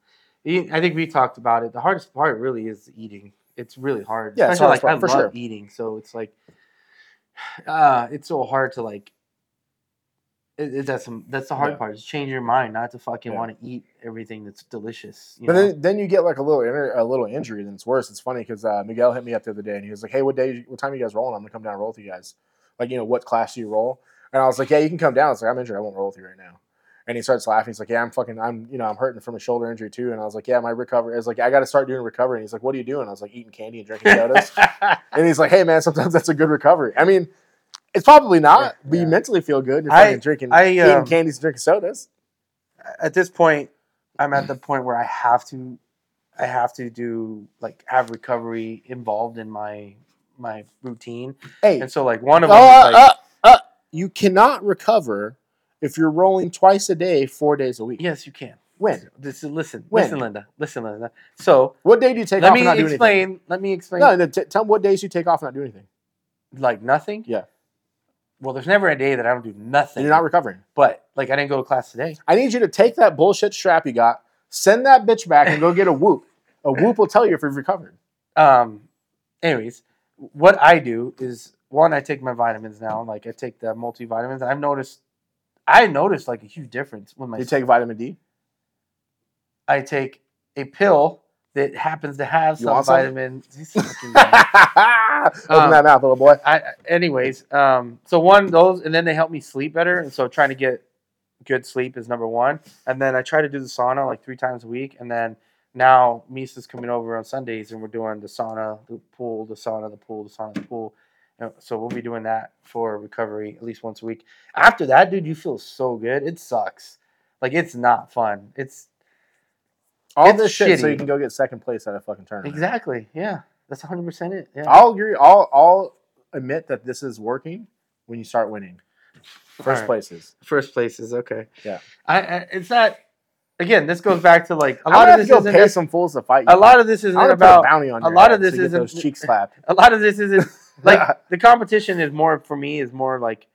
he- I think we talked about it. The hardest part really is eating. It's really hard. Yeah, it's hard like for- I for love sure. eating, so it's like, uh, it's so hard to like. It, it, that's some, that's the hard Yeah. part. Is change your mind not to fucking Yeah. want to eat everything that's delicious. You But know? then, then you get like a little a little injury, then it's worse. It's funny because uh, Miguel hit me up the other day, and he was like, "Hey, what day? What time you guys rolling? I'm gonna come down and roll with you guys. Like, you know, what class do you roll?" And I was like, "Yeah, you can come down." It's like I'm injured. I won't roll with you right now. And he starts laughing. He's like, "Yeah, I'm fucking. I'm you know I'm hurting from a shoulder injury too." And I was like, "Yeah, my recovery." I was like, "I got to start doing recovery." And he's like, "What are you doing?" I was like, "Eating candy and drinking sodas." and he's like, "Hey, man, sometimes that's a good recovery." I mean. It's probably not, Yeah, but you mentally feel good. You're I- fucking drinking, I, eating um, candies and drinking sodas. at this point, I'm at the point where I have to, I have to do like have recovery involved in my my routine, Hey, and so like one of Oh, them uh, like, uh, you cannot recover if you're rolling twice a day, four days a week. yes, you can. When? This is listen, When? listen, Linda, listen, Linda. So What day do you take let off me and not do explain. Let me explain. No, no, t- tell me what days you take off and not do anything. like nothing. Yeah. Well, there's never a day that I don't do nothing. And you're not recovering. But like I didn't go to class today. I need you to take that bullshit strap you got, send that bitch back, and go get a whoop. A whoop will tell you if you've recovered. Um, anyways, what I do is one, I take my vitamins now. Like I take the multivitamins. And I've noticed, I noticed like a huge difference when my You take vitamin D. I take a pill that happens to have You some want some? vitamins. These. Open Um, that mouth, little boy. I, anyways, um, so one those, and then they help me sleep better. And so trying to get good sleep is number one. And then I try to do the sauna like three times a week. And then now Misa's coming over on Sundays, and we're doing the sauna, the pool, the sauna, the pool, the sauna, the pool. You know, So we'll be doing that for recovery at least once a week. After that, dude, you feel so good. It sucks. Like it's not fun. It's All it's this shit so you can go get second place at a fucking tournament. exactly yeah. That's 100 percent it. Yeah. I'll agree. I'll I'll admit that this is working when you start winning. First Alright. places. First place is okay. Yeah. I, I it's not. Again, this goes back to like a A lot lot of of this isn't. pay some fools to fight you. A lot of this isn't about. a bounty on a your lot of this isn't- those cheeks slapped. A lot of this isn't like the competition is more for me is more like.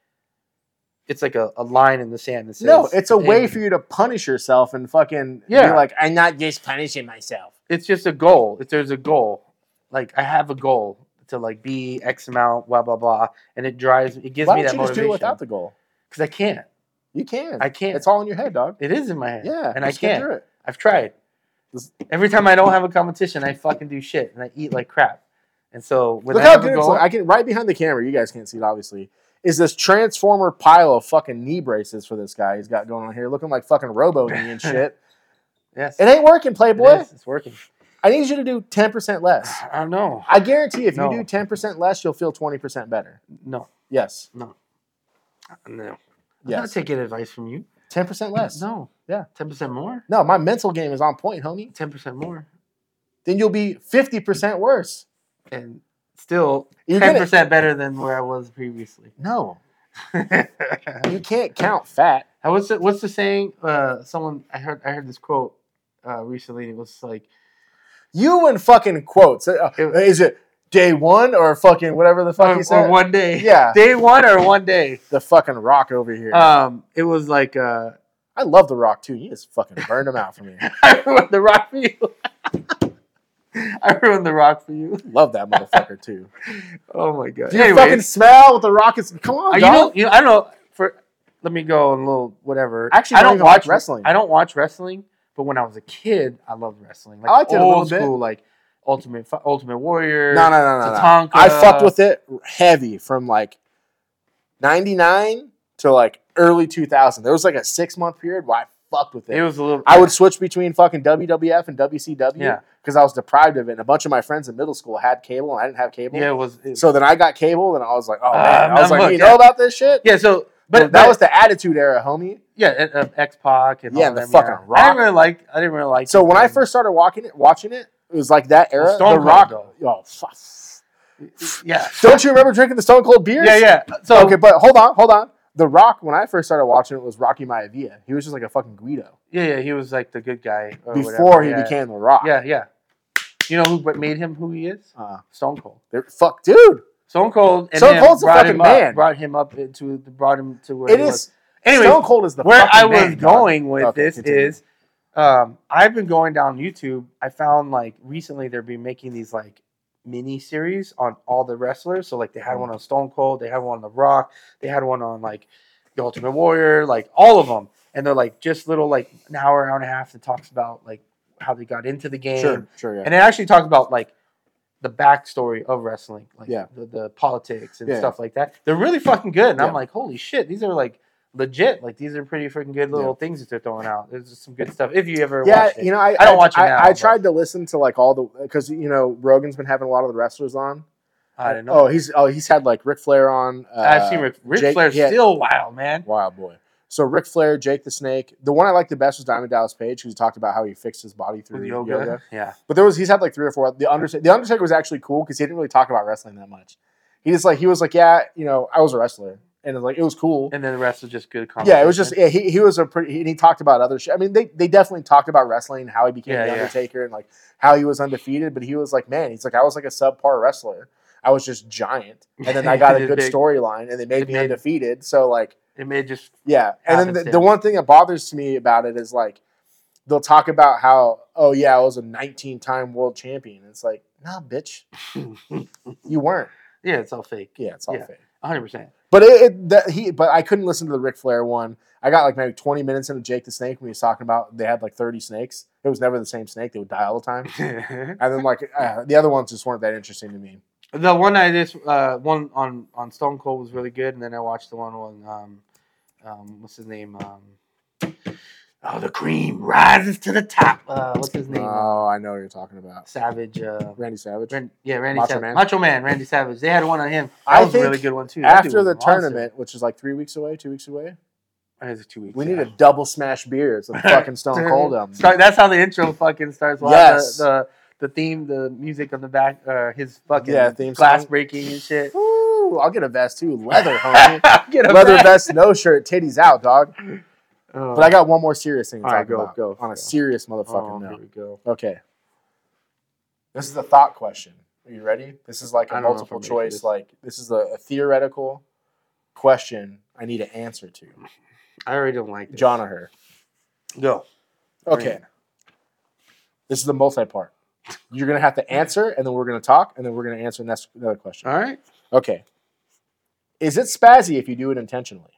It's like a, a line in the sand that says. no, it's a way for you to punish yourself and fucking Yeah. be like, I'm not just punishing myself. It's just a goal. If there's a goal, like I have a goal to like be X amount, blah blah blah, and it drives. It gives Why me don't that you just do it motivation without the goal? because I can't. You can. I can't. It's all in your head, dog. It is in my head. Yeah, and I just get can't. through it. I've tried. This- Every time I don't have a competition, I fucking do shit and I eat like crap. And so when Look I how have a good it's goal, like. I can right behind the camera. You guys can't see it, obviously. Is this transformer pile of fucking knee braces for this guy he's got going on here, looking like fucking Robo knee and shit. yes, It ain't working, Playboy. is. It's working. I need you to do ten percent less. I don't know. I guarantee if No. you do ten percent less, you'll feel twenty percent better. No, Yes. no, uh, no. Yes. I'm Yes. not taking advice from you. Ten percent less. No. Yeah. Ten percent more. No, my mental game is on point, homie. Ten percent more. Then you'll be fifty percent worse. And still ten percent better than where I was previously. no. You can't count fat. How what's the, what's the saying? Uh, someone I heard I heard this quote uh, recently. It was like You and fucking quotes. Uh, It- Is it day one or fucking whatever the fuck or, you said? or one day. Yeah. Day one or one day. The fucking rock over here. Um, it was like uh, I love the rock too. You just fucking burned him out for me. I the rock for you. I ruined the rock for you. Love that motherfucker too. Oh my god. Do you Anyways, fucking smell what the rock is? Come on, uh, you know, you know, I don't know. For let me go a little whatever. Actually, I don't watch wrestling. I don't watch wrestling, but when I was a kid, I loved wrestling. Like I liked it a little old bit. school, like Ultimate Ultimate Warrior. no, no, no, no, no. I fucked with it heavy from like '99 to like early 2000. There was like a six month period where I fucked with it. It was a little. I would switch between fucking WWF and WCW Yeah. because I was deprived of it. And a bunch of my friends in middle school had cable, and I didn't have cable. Yeah, it was. It, So then I got cable, and I was like, "Oh Uh, man!" I was I'm like, "You hooked, know yeah. about this shit?" yeah. So, But but that but- was the Attitude Era, homie. yeah, uh, X Pac and Yeah, all the them, fucking I Rock. didn't really like. I didn't really like. So when I first started watching it, watching it, it was like that era. Stone the Cold, Rock. though. Oh, fuck. yeah, Don't you remember drinking the Stone Cold beers? yeah, yeah. So okay, but hold on, hold on. The Rock, when I first started watching it, was Rocky Maivia. He was just like a fucking Guido yeah, yeah. He was like the good guy or before whatever, he yeah. became the Rock. Yeah, yeah. You know who made him who he is? Uh, Stone Cold. they're- fuck, dude. Stone Cold. And Stone Cold's a fucking him up, man. Brought him up into brought him to where It he was. is. Anyway, Stone Cold is the where I was man, going with Okay, this continue. is, um, I've been going down YouTube. I found like recently they've been making these like mini series on all the wrestlers. So like they had Mm. one on Stone Cold, they had one on The Rock, they had one on like the Ultimate Warrior, like all of them, and they're like just little like an hour, hour and a half that talks about like how they got into the game. Sure, sure, yeah. And it actually talks about like the backstory of wrestling, like Yeah. the, the politics and Yeah. stuff like that. They're really fucking good. And Yeah. I'm like, holy shit, these are like legit. Like these are pretty freaking good little things that they're throwing out. There's some good stuff. If you ever yeah, watched it. you know, I, I don't watch it now, I but- tried to listen to like all the because you know Rogan's been having a lot of the wrestlers on. I don't know. Oh, he's oh he's had like Ric Flair on. Uh, I've seen Rick, Ric Jake- Flair's yeah. still wild, man. Wild boy. So Ric Flair, Jake the Snake. The one I liked the best was Diamond Dallas Page because he talked about how he fixed his body through yoga. yoga. Yeah. But there was he's had like three or four. The Undertaker, the Undertaker was actually cool because he didn't really talk about wrestling that much. He just like he was like, yeah, you know, I was a wrestler, and it was like it was cool. And then the rest was just good Yeah, it was just yeah, he, he was a pretty and he talked about other shit. I mean, they they definitely talked about wrestling, how he became Yeah, the yeah. Undertaker, and like how he was undefeated. But he was like, man, he's like, I was like a subpar wrestler. I was just giant, and then I got a good storyline, and they made me made- undefeated. So like, It made just yeah, and then the, the one thing that bothers to me about it is like they'll talk about how oh yeah, I was a 19 time world champion. It's like nah, bitch, you weren't. yeah, it's all fake. Yeah, it's all Yeah. fake. 100. percent But it, it that he but I couldn't listen to the Ric Flair one. I got like maybe 20 minutes into Jake the Snake when he was talking about they had like 30 snakes. It was never the same snake. They would die all the time. And then like uh, the other ones just weren't that interesting to me. The one I just uh, one on on Stone Cold was really good, and then I watched the one on um, um what's his name um oh the cream rises to the top. Uh, what's his name? Oh, I know what you're talking about. Savage. Uh, Randy Savage. Ran- yeah, Randy Macho Savage. Man? Macho Man, Randy Savage. They had one on him. That I was a really good one too. That dude After was the awesome. tournament, which is like three weeks away, two weeks away, Oh, it's two weeks. we need a double smash beer. It's a fucking Stone Cold. Start, that's how the intro fucking starts. Wow, Yes. The, the the theme, the music on the back, uh, his fucking Yeah, theme glass song. breaking and shit. Ooh, I'll get a vest too. Leather, homie. Get a Leather vest. vest, no shirt, titties out, dog. Oh. But I got one more serious thing to All talk right, go, about. go, on go. a serious Oh, motherfucking here we go. Okay. This is a thought question. Are you ready? This is like I a don't know if multiple I'm ready choice. this. Like this is a, a theoretical question I need an answer to. I already don't like this. John or her. Go. Okay. This is the multi-part. You're gonna have to answer, and then we're gonna talk, and then we're gonna answer next another question. All right. Okay. Is it spazzy if you do it intentionally?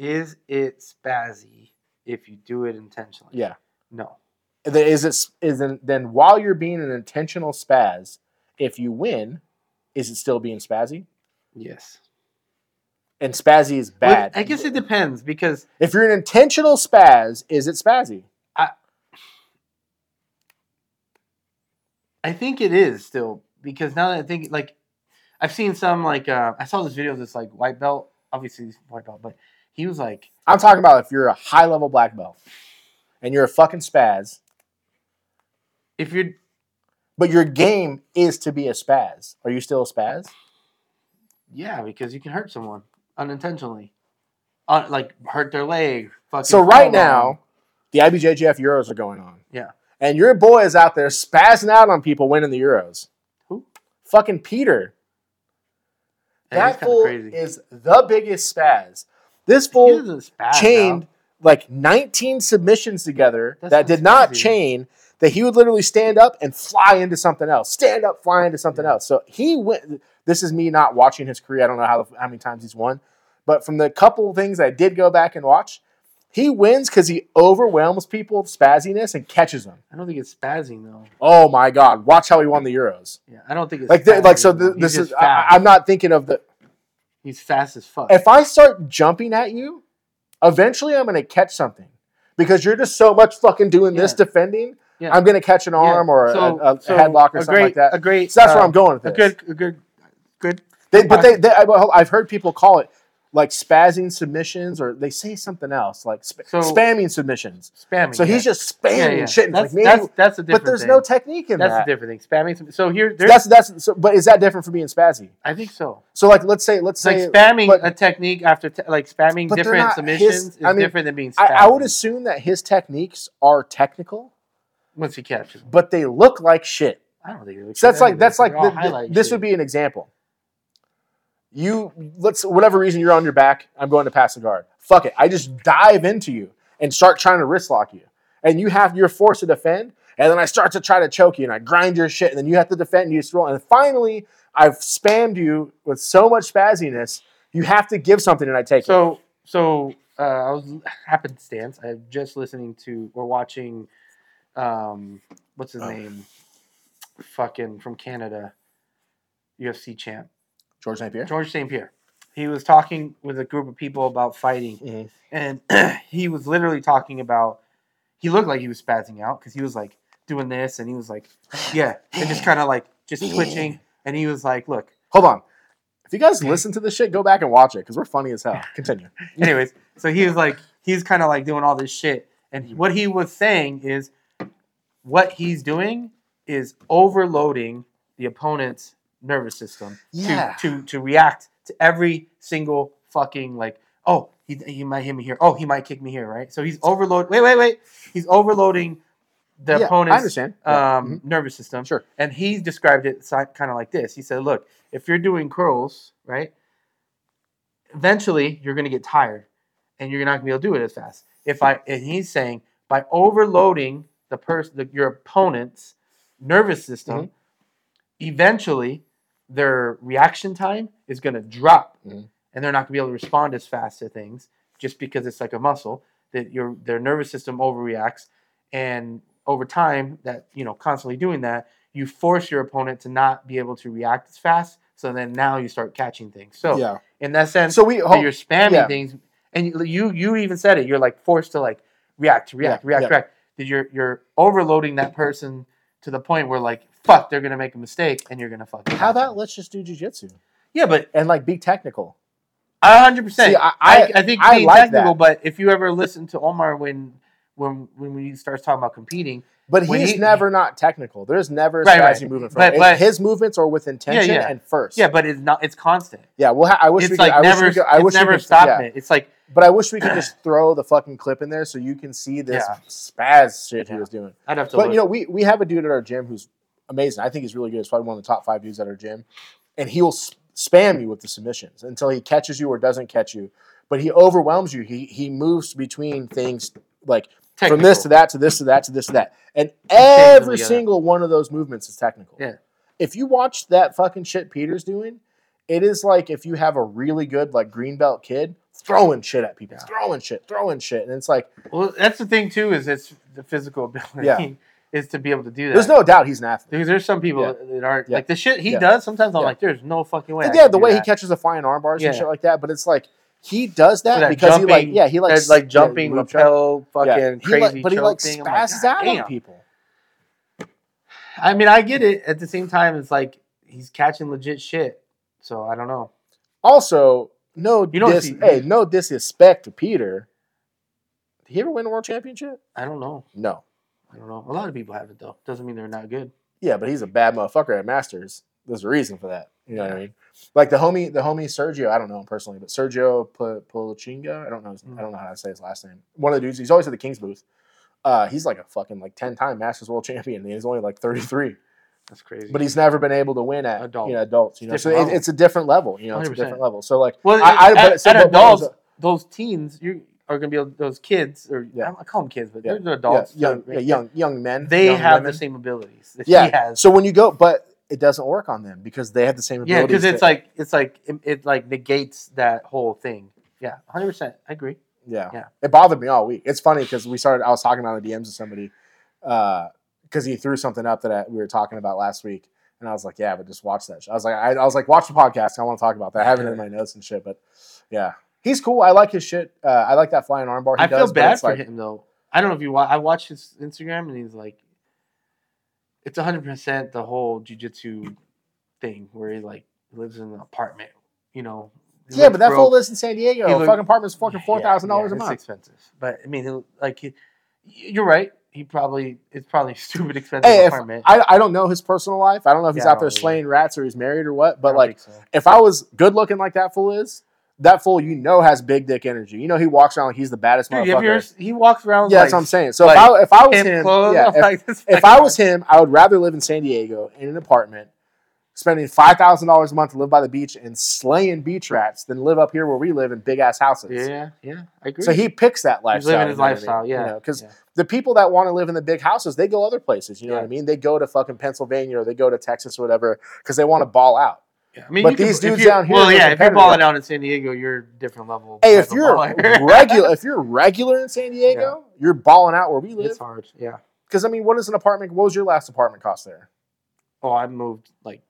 Is it spazzy if you do it intentionally? Yeah. No. Then Is it is then, then while you're being an intentional spaz, if you win, is it still being spazzy? Yes. And spazzy is Well, bad. I guess it depends because If you're an intentional spaz, is it spazzy? I I think it is still because now that I think like I've seen some like uh, I saw this video of this like white belt, obviously white belt, but he was like I'm talking about if you're a high level black belt and you're a fucking spaz, if you're but your game is to be a spaz. Are you still a spaz? yeah because you can hurt someone unintentionally, uh, like hurt their leg. So right now, the IBJJF Euros are going on. Yeah. And your boy is out there spazzing out on people winning the Euros. Who? Fucking Peter. That is that kinda fool is the biggest spaz. This fool chained out. like 19 submissions together That's that did not spazzy. chain. That he would literally stand up and fly into something else, stand up, fly into something Yeah. else. So he went. This is me not watching his career. I don't know how how many times he's won, but from the couple things I did go back and watch, he wins because he overwhelms people with spazziness and catches them. I don't think it's spazzing though. Oh my God! Watch how he won the Euros. Yeah, I don't think it's Like, like so. th- this is. I. I'm not thinking of the. He's fast as fuck. If I start jumping at you, eventually I'm going to catch something because you're just so much fucking doing this defending. Yeah. I'm going to catch an Yeah. arm or a, So- a, a so headlock or a something great, like that. A great. So that's where uh, I'm going with A good, a good, good. They, but they, they, I've heard people call it like spazzing submissions, or they say something else like sp- So- spamming submissions. Spamming. So he's yeah. just spamming yeah, yeah. shit. That's, like, that's, maybe- that's a different thing. but there's thing. no technique in That's that. a different thing. Spamming. So here. That's that's. So, but is that different from being spazzy? I think so. So like, let's say, let's like say, spamming but- a technique after te- like spamming different not submissions his- is I mean, different than being. I, I would assume that his techniques are technical, once he catches. them. but they look like shit. I don't think it looks. So that's like that's like the- the- this shit. would be an example. You let's whatever reason you're on your back, I'm going to pass the guard. Fuck it, I just dive into you and start trying to wrist lock you, and you have you're forced to defend, and then I start to try to choke you, and I grind your shit, and then you have to defend, and you just roll, and finally I've spammed you with so much spazziness, you have to give something, and I take it. So so uh, I was happenstance. I'm just listening to or watching. Um, what's his Oh. name? Fucking from Canada, UFC champ George St. Pierre. George St. Pierre. He was talking with a group of people about fighting, Mhm. and he was literally talking about. He looked like he was spazzing out because he was like doing this, and he was like, yeah, and just kind of like just twitching, and he was like, look. Hold on. If you guys listen to this shit, go back and watch it because we're funny as hell. Continue. Anyways, so he was like, he's kind of like doing all this shit, and what he was saying is, what he's doing is overloading the opponent's nervous system Yeah. to, to to react to every single fucking like, oh, he, he might hit me here, oh, he might kick me here, right? So he's overload. Wait, wait, wait. He's overloading the Yeah, opponent's um, Mhm. nervous system. Sure. And he described it kind of like this. He said, "Look, if you're doing curls, right, eventually you're going to get tired, and you're not going to be able to do it as fast. If I and he's saying by overloading the person, your opponent's nervous system, Mm-hmm. eventually their reaction time is going to drop, Mhm. and they're not going to be able to respond as fast to things just because it's like a muscle that your their nervous system overreacts, and over time, that you know, constantly doing that, you force your opponent to not be able to react as fast. So then now you start catching things. So yeah. in that sense, So we hope, you're spamming yeah. things, and you, you you even said it. You're like forced to like react, react, Yeah, react, yeah. react. That you're you're overloading that person to the point where like fuck, they're gonna make a mistake, and you're gonna fuck. it how up. about let's just do jujitsu Yeah, but and like be technical. a hundred percent. See, I- I I- I think I being like technical, that. but if you ever listen to Omar when when when he starts talking about competing, But When he's he- never not technical. There's never a Right, strategy right. moving from But- but- his movements are with intention yeah. and first. yeah, but it's not. It's constant. yeah. Well, I wish It's we like could. I never. wish we could. I it's wish never we could, stopping yeah. it. It's like But I wish we could just throw the fucking clip in there so you can see this Yeah. spaz shit he Yeah. was doing. I'd have to. But look. you know, we we have a dude at our gym who's amazing. I think he's really good. He's probably one of the top five dudes at our gym, and he'll spam you with the submissions until he catches you or doesn't catch you. But he overwhelms you. He he moves between things like from this to that to this to that to this to that, and every single one of those movements is technical. Yeah. If you watch that fucking shit Peter's doing, it is like if you have a really good like green belt kid throwing shit at people, Yeah. throwing shit, throwing shit, and it's like Well, that's the thing too. Is it's the physical ability Yeah. Is to be able to do that. there's no doubt he's an athlete. because there's some people Yeah. that aren't Yeah. like the shit he Yeah. does. Sometimes I'm like, there's no fucking way. Yeah, the way he catches the flying arm bars and shit like that. But it's like he does that that because he like yeah he likes That, like jumping choke. fucking. He crazy like, but he like. I'm spazzes out damn." on people. I mean, I get it. At the same time, it's like he's catching legit shit. So I don't know. Also, no You don't dis- see- hey, no disrespect to Peter. Did he ever win a world championship? I don't know. No. I don't know. A lot of people have it though. Doesn't mean they're not good. Yeah, but he's a bad motherfucker at Masters. There's a reason for that. You know what I mean? Like the homie, the homie Sergio. I don't know him personally, but Sergio Pulchinga. I don't know. His, Mm. I don't know how to say his last name. One of the dudes. He's always at the Kings booth. Uh, he's like a fucking like ten time Masters world champion. And he's only like 33. That's crazy. but he's never been able to win at Adult. you know adults. You know, so it, it's a different level. You know, it's a different level. So like, well, I- I- at, but- so at adults, those teens, you are gonna be able, those kids, or Yeah. I call them kids, but Yeah. they're adults. yeah, young, young, young men. They young have women. the same abilities that Yeah. he has. So when you go, but it doesn't work on them because they have the same abilities. yeah, because it's that- like it's like it, it like negates that whole thing. Yeah, hundred percent. I agree. yeah, yeah. It bothered me all week. It's funny because we started. I was talking about the DMs to somebody uh, because he threw something up that I, we were talking about last week, and I was like, yeah, but just watch that. Shit. I was like, I, I was like, watch the podcast. I want to talk about that. I have it in my notes and shit, but yeah. He's cool. I like his shit. Uh, I like that flying armbar. He I feel does, but bad for like, him though. I don't know if you. Wa- I watched his Instagram and he's like, it's hundred percent the whole jujitsu thing where he like lives in an apartment. You know. Yeah, but that broke. fool lives in San Diego. He A look- fucking apartment's fucking four thousand Yeah, dollars yeah, a month. It's expensive, but I mean, like, he, you're right. He probably it's probably stupid expensive Hey, apartment. I, I don't know his personal life. I don't know if he's Yeah, I out there slaying rats or he's married or what. But like, so. if I was good looking like that fool is, that fool you know has big dick energy. You know he walks around like he's the baddest Dude, motherfucker. you he walks around. yeah, like, that's what I'm saying. So like, if I if I was him, clothes. yeah, if, like, if I was him, I would rather live in San Diego in an apartment, spending five thousand dollars a month to live by the beach and slaying beach rats than live up here where we live in big ass houses. yeah, yeah, I agree. So he picks that he's lifestyle. living his you know what I mean? lifestyle. Yeah, because yeah. the people that want to live in the big houses, they go other places. You know what I mean? They go to fucking Pennsylvania or they go to Texas or whatever because they want to ball out. Yeah, I mean, But you can- these if dudes down here Well, yeah, if you're balling out in San Diego, you're a different level. Hey, if you're regular, if you're regular in San Diego, you're balling out where we live. it's hard. Yeah. Because I mean, what is an apartment? What was your last apartment cost there? Oh, I moved like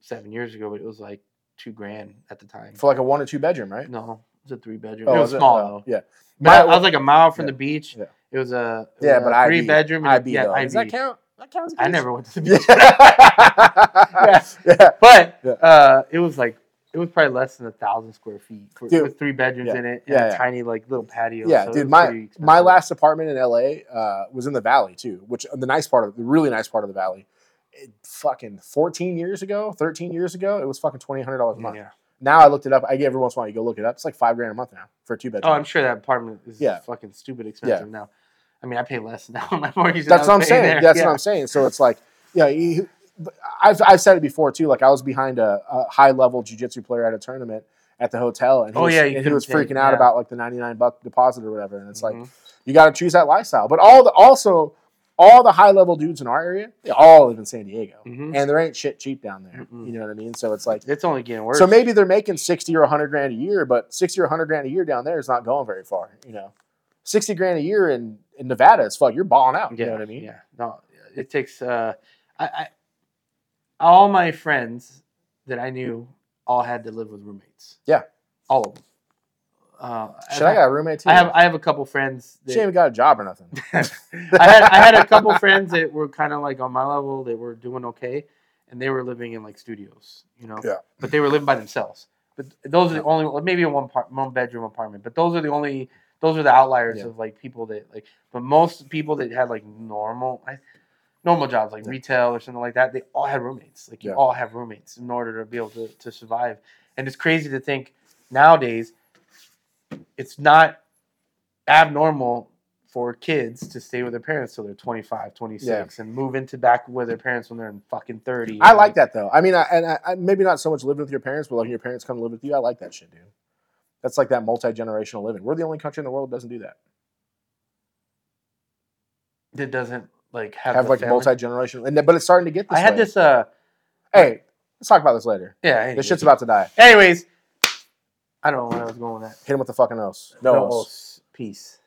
seven years ago, but it was like two grand at the time. For like a one or two bedroom, right? No, it was a three bedroom. Oh, it was small Oh, though. Yeah. But My- I was like a mile from yeah, the beach. yeah. It was a it yeah, was but a I three bedroom. and- IB yeah, though. Does that count? That I never went to the beach, yeah. yeah. but uh, it was like it was probably less than a thousand square feet for, Dude, with three bedrooms yeah, in it and yeah, a yeah. tiny like little patio. Yeah, so dude, my my last apartment in LA uh, was in the valley too, which the nice part of the really nice part of the valley. It, fucking 14 years ago, 13 years ago, it was fucking twenty hundred dollars a month. Yeah. Now I looked it up. I get every once in a while you go look it up. It's like five grand a month now for a two bedroom. Oh, I'm sure that apartment is Yeah. fucking stupid expensive now. I mean, I pay less now on my mortgage. That's what I'm saying. there. That's Yeah. what I'm saying. So it's like, yeah, you, I've I've said it before too. Like I was behind a, a high level jujitsu player at a tournament at the hotel, and he Oh, was, yeah, and he was freaking out yeah. about like the 99 buck deposit or whatever. And it's like Mhm. you got to choose that lifestyle. But all the also all the high level dudes in our area, they all live in San Diego, Mhm. and there ain't shit cheap down there. Mm-mm. You know what I mean? So it's like, It's only getting worse. so maybe they're making sixty or hundred grand a year, but sixty or hundred grand a year down there is not going very far. You know, sixty grand a year in in Nevada is fuck. You're balling out. Yeah, You know what I mean? Yeah, no, it takes. Uh, I, I, all my friends that I knew all had to live with roommates. Yeah. all of them. Uh, Shit, I got a roommate too. I have I have a couple friends. she ain't even got a job or nothing. I had I had a couple friends that were kind of like on my level. They were doing okay, and they were living in like studios, you know. Yeah. But they were living by themselves. But those are the only maybe a one part one bedroom apartment. But those are the only those are the outliers Yeah. of like people that like. But most people that had like normal I, normal jobs like Yeah. retail or something like that, they all had roommates. Like you Yeah. all have roommates in order to be able to, to survive. And it's crazy to think nowadays it's not abnormal for kids to stay with their parents till they're 25, 26 and move into back with their parents when they're in fucking 30. I like that though. I mean, I, and I, I, maybe not so much living with your parents, but like your parents come live with you. I like that shit, dude. That's like that multi generational living. We're the only country in the world that doesn't do that. It doesn't like have, Have like multi generational, and but it's starting to get this. I had way. this uh Hey, let's talk about this later. yeah, anyways. This shit's about to die. Anyways, I don't know where I was going with that. Hit him with the fucking nose. No. No os. Peace.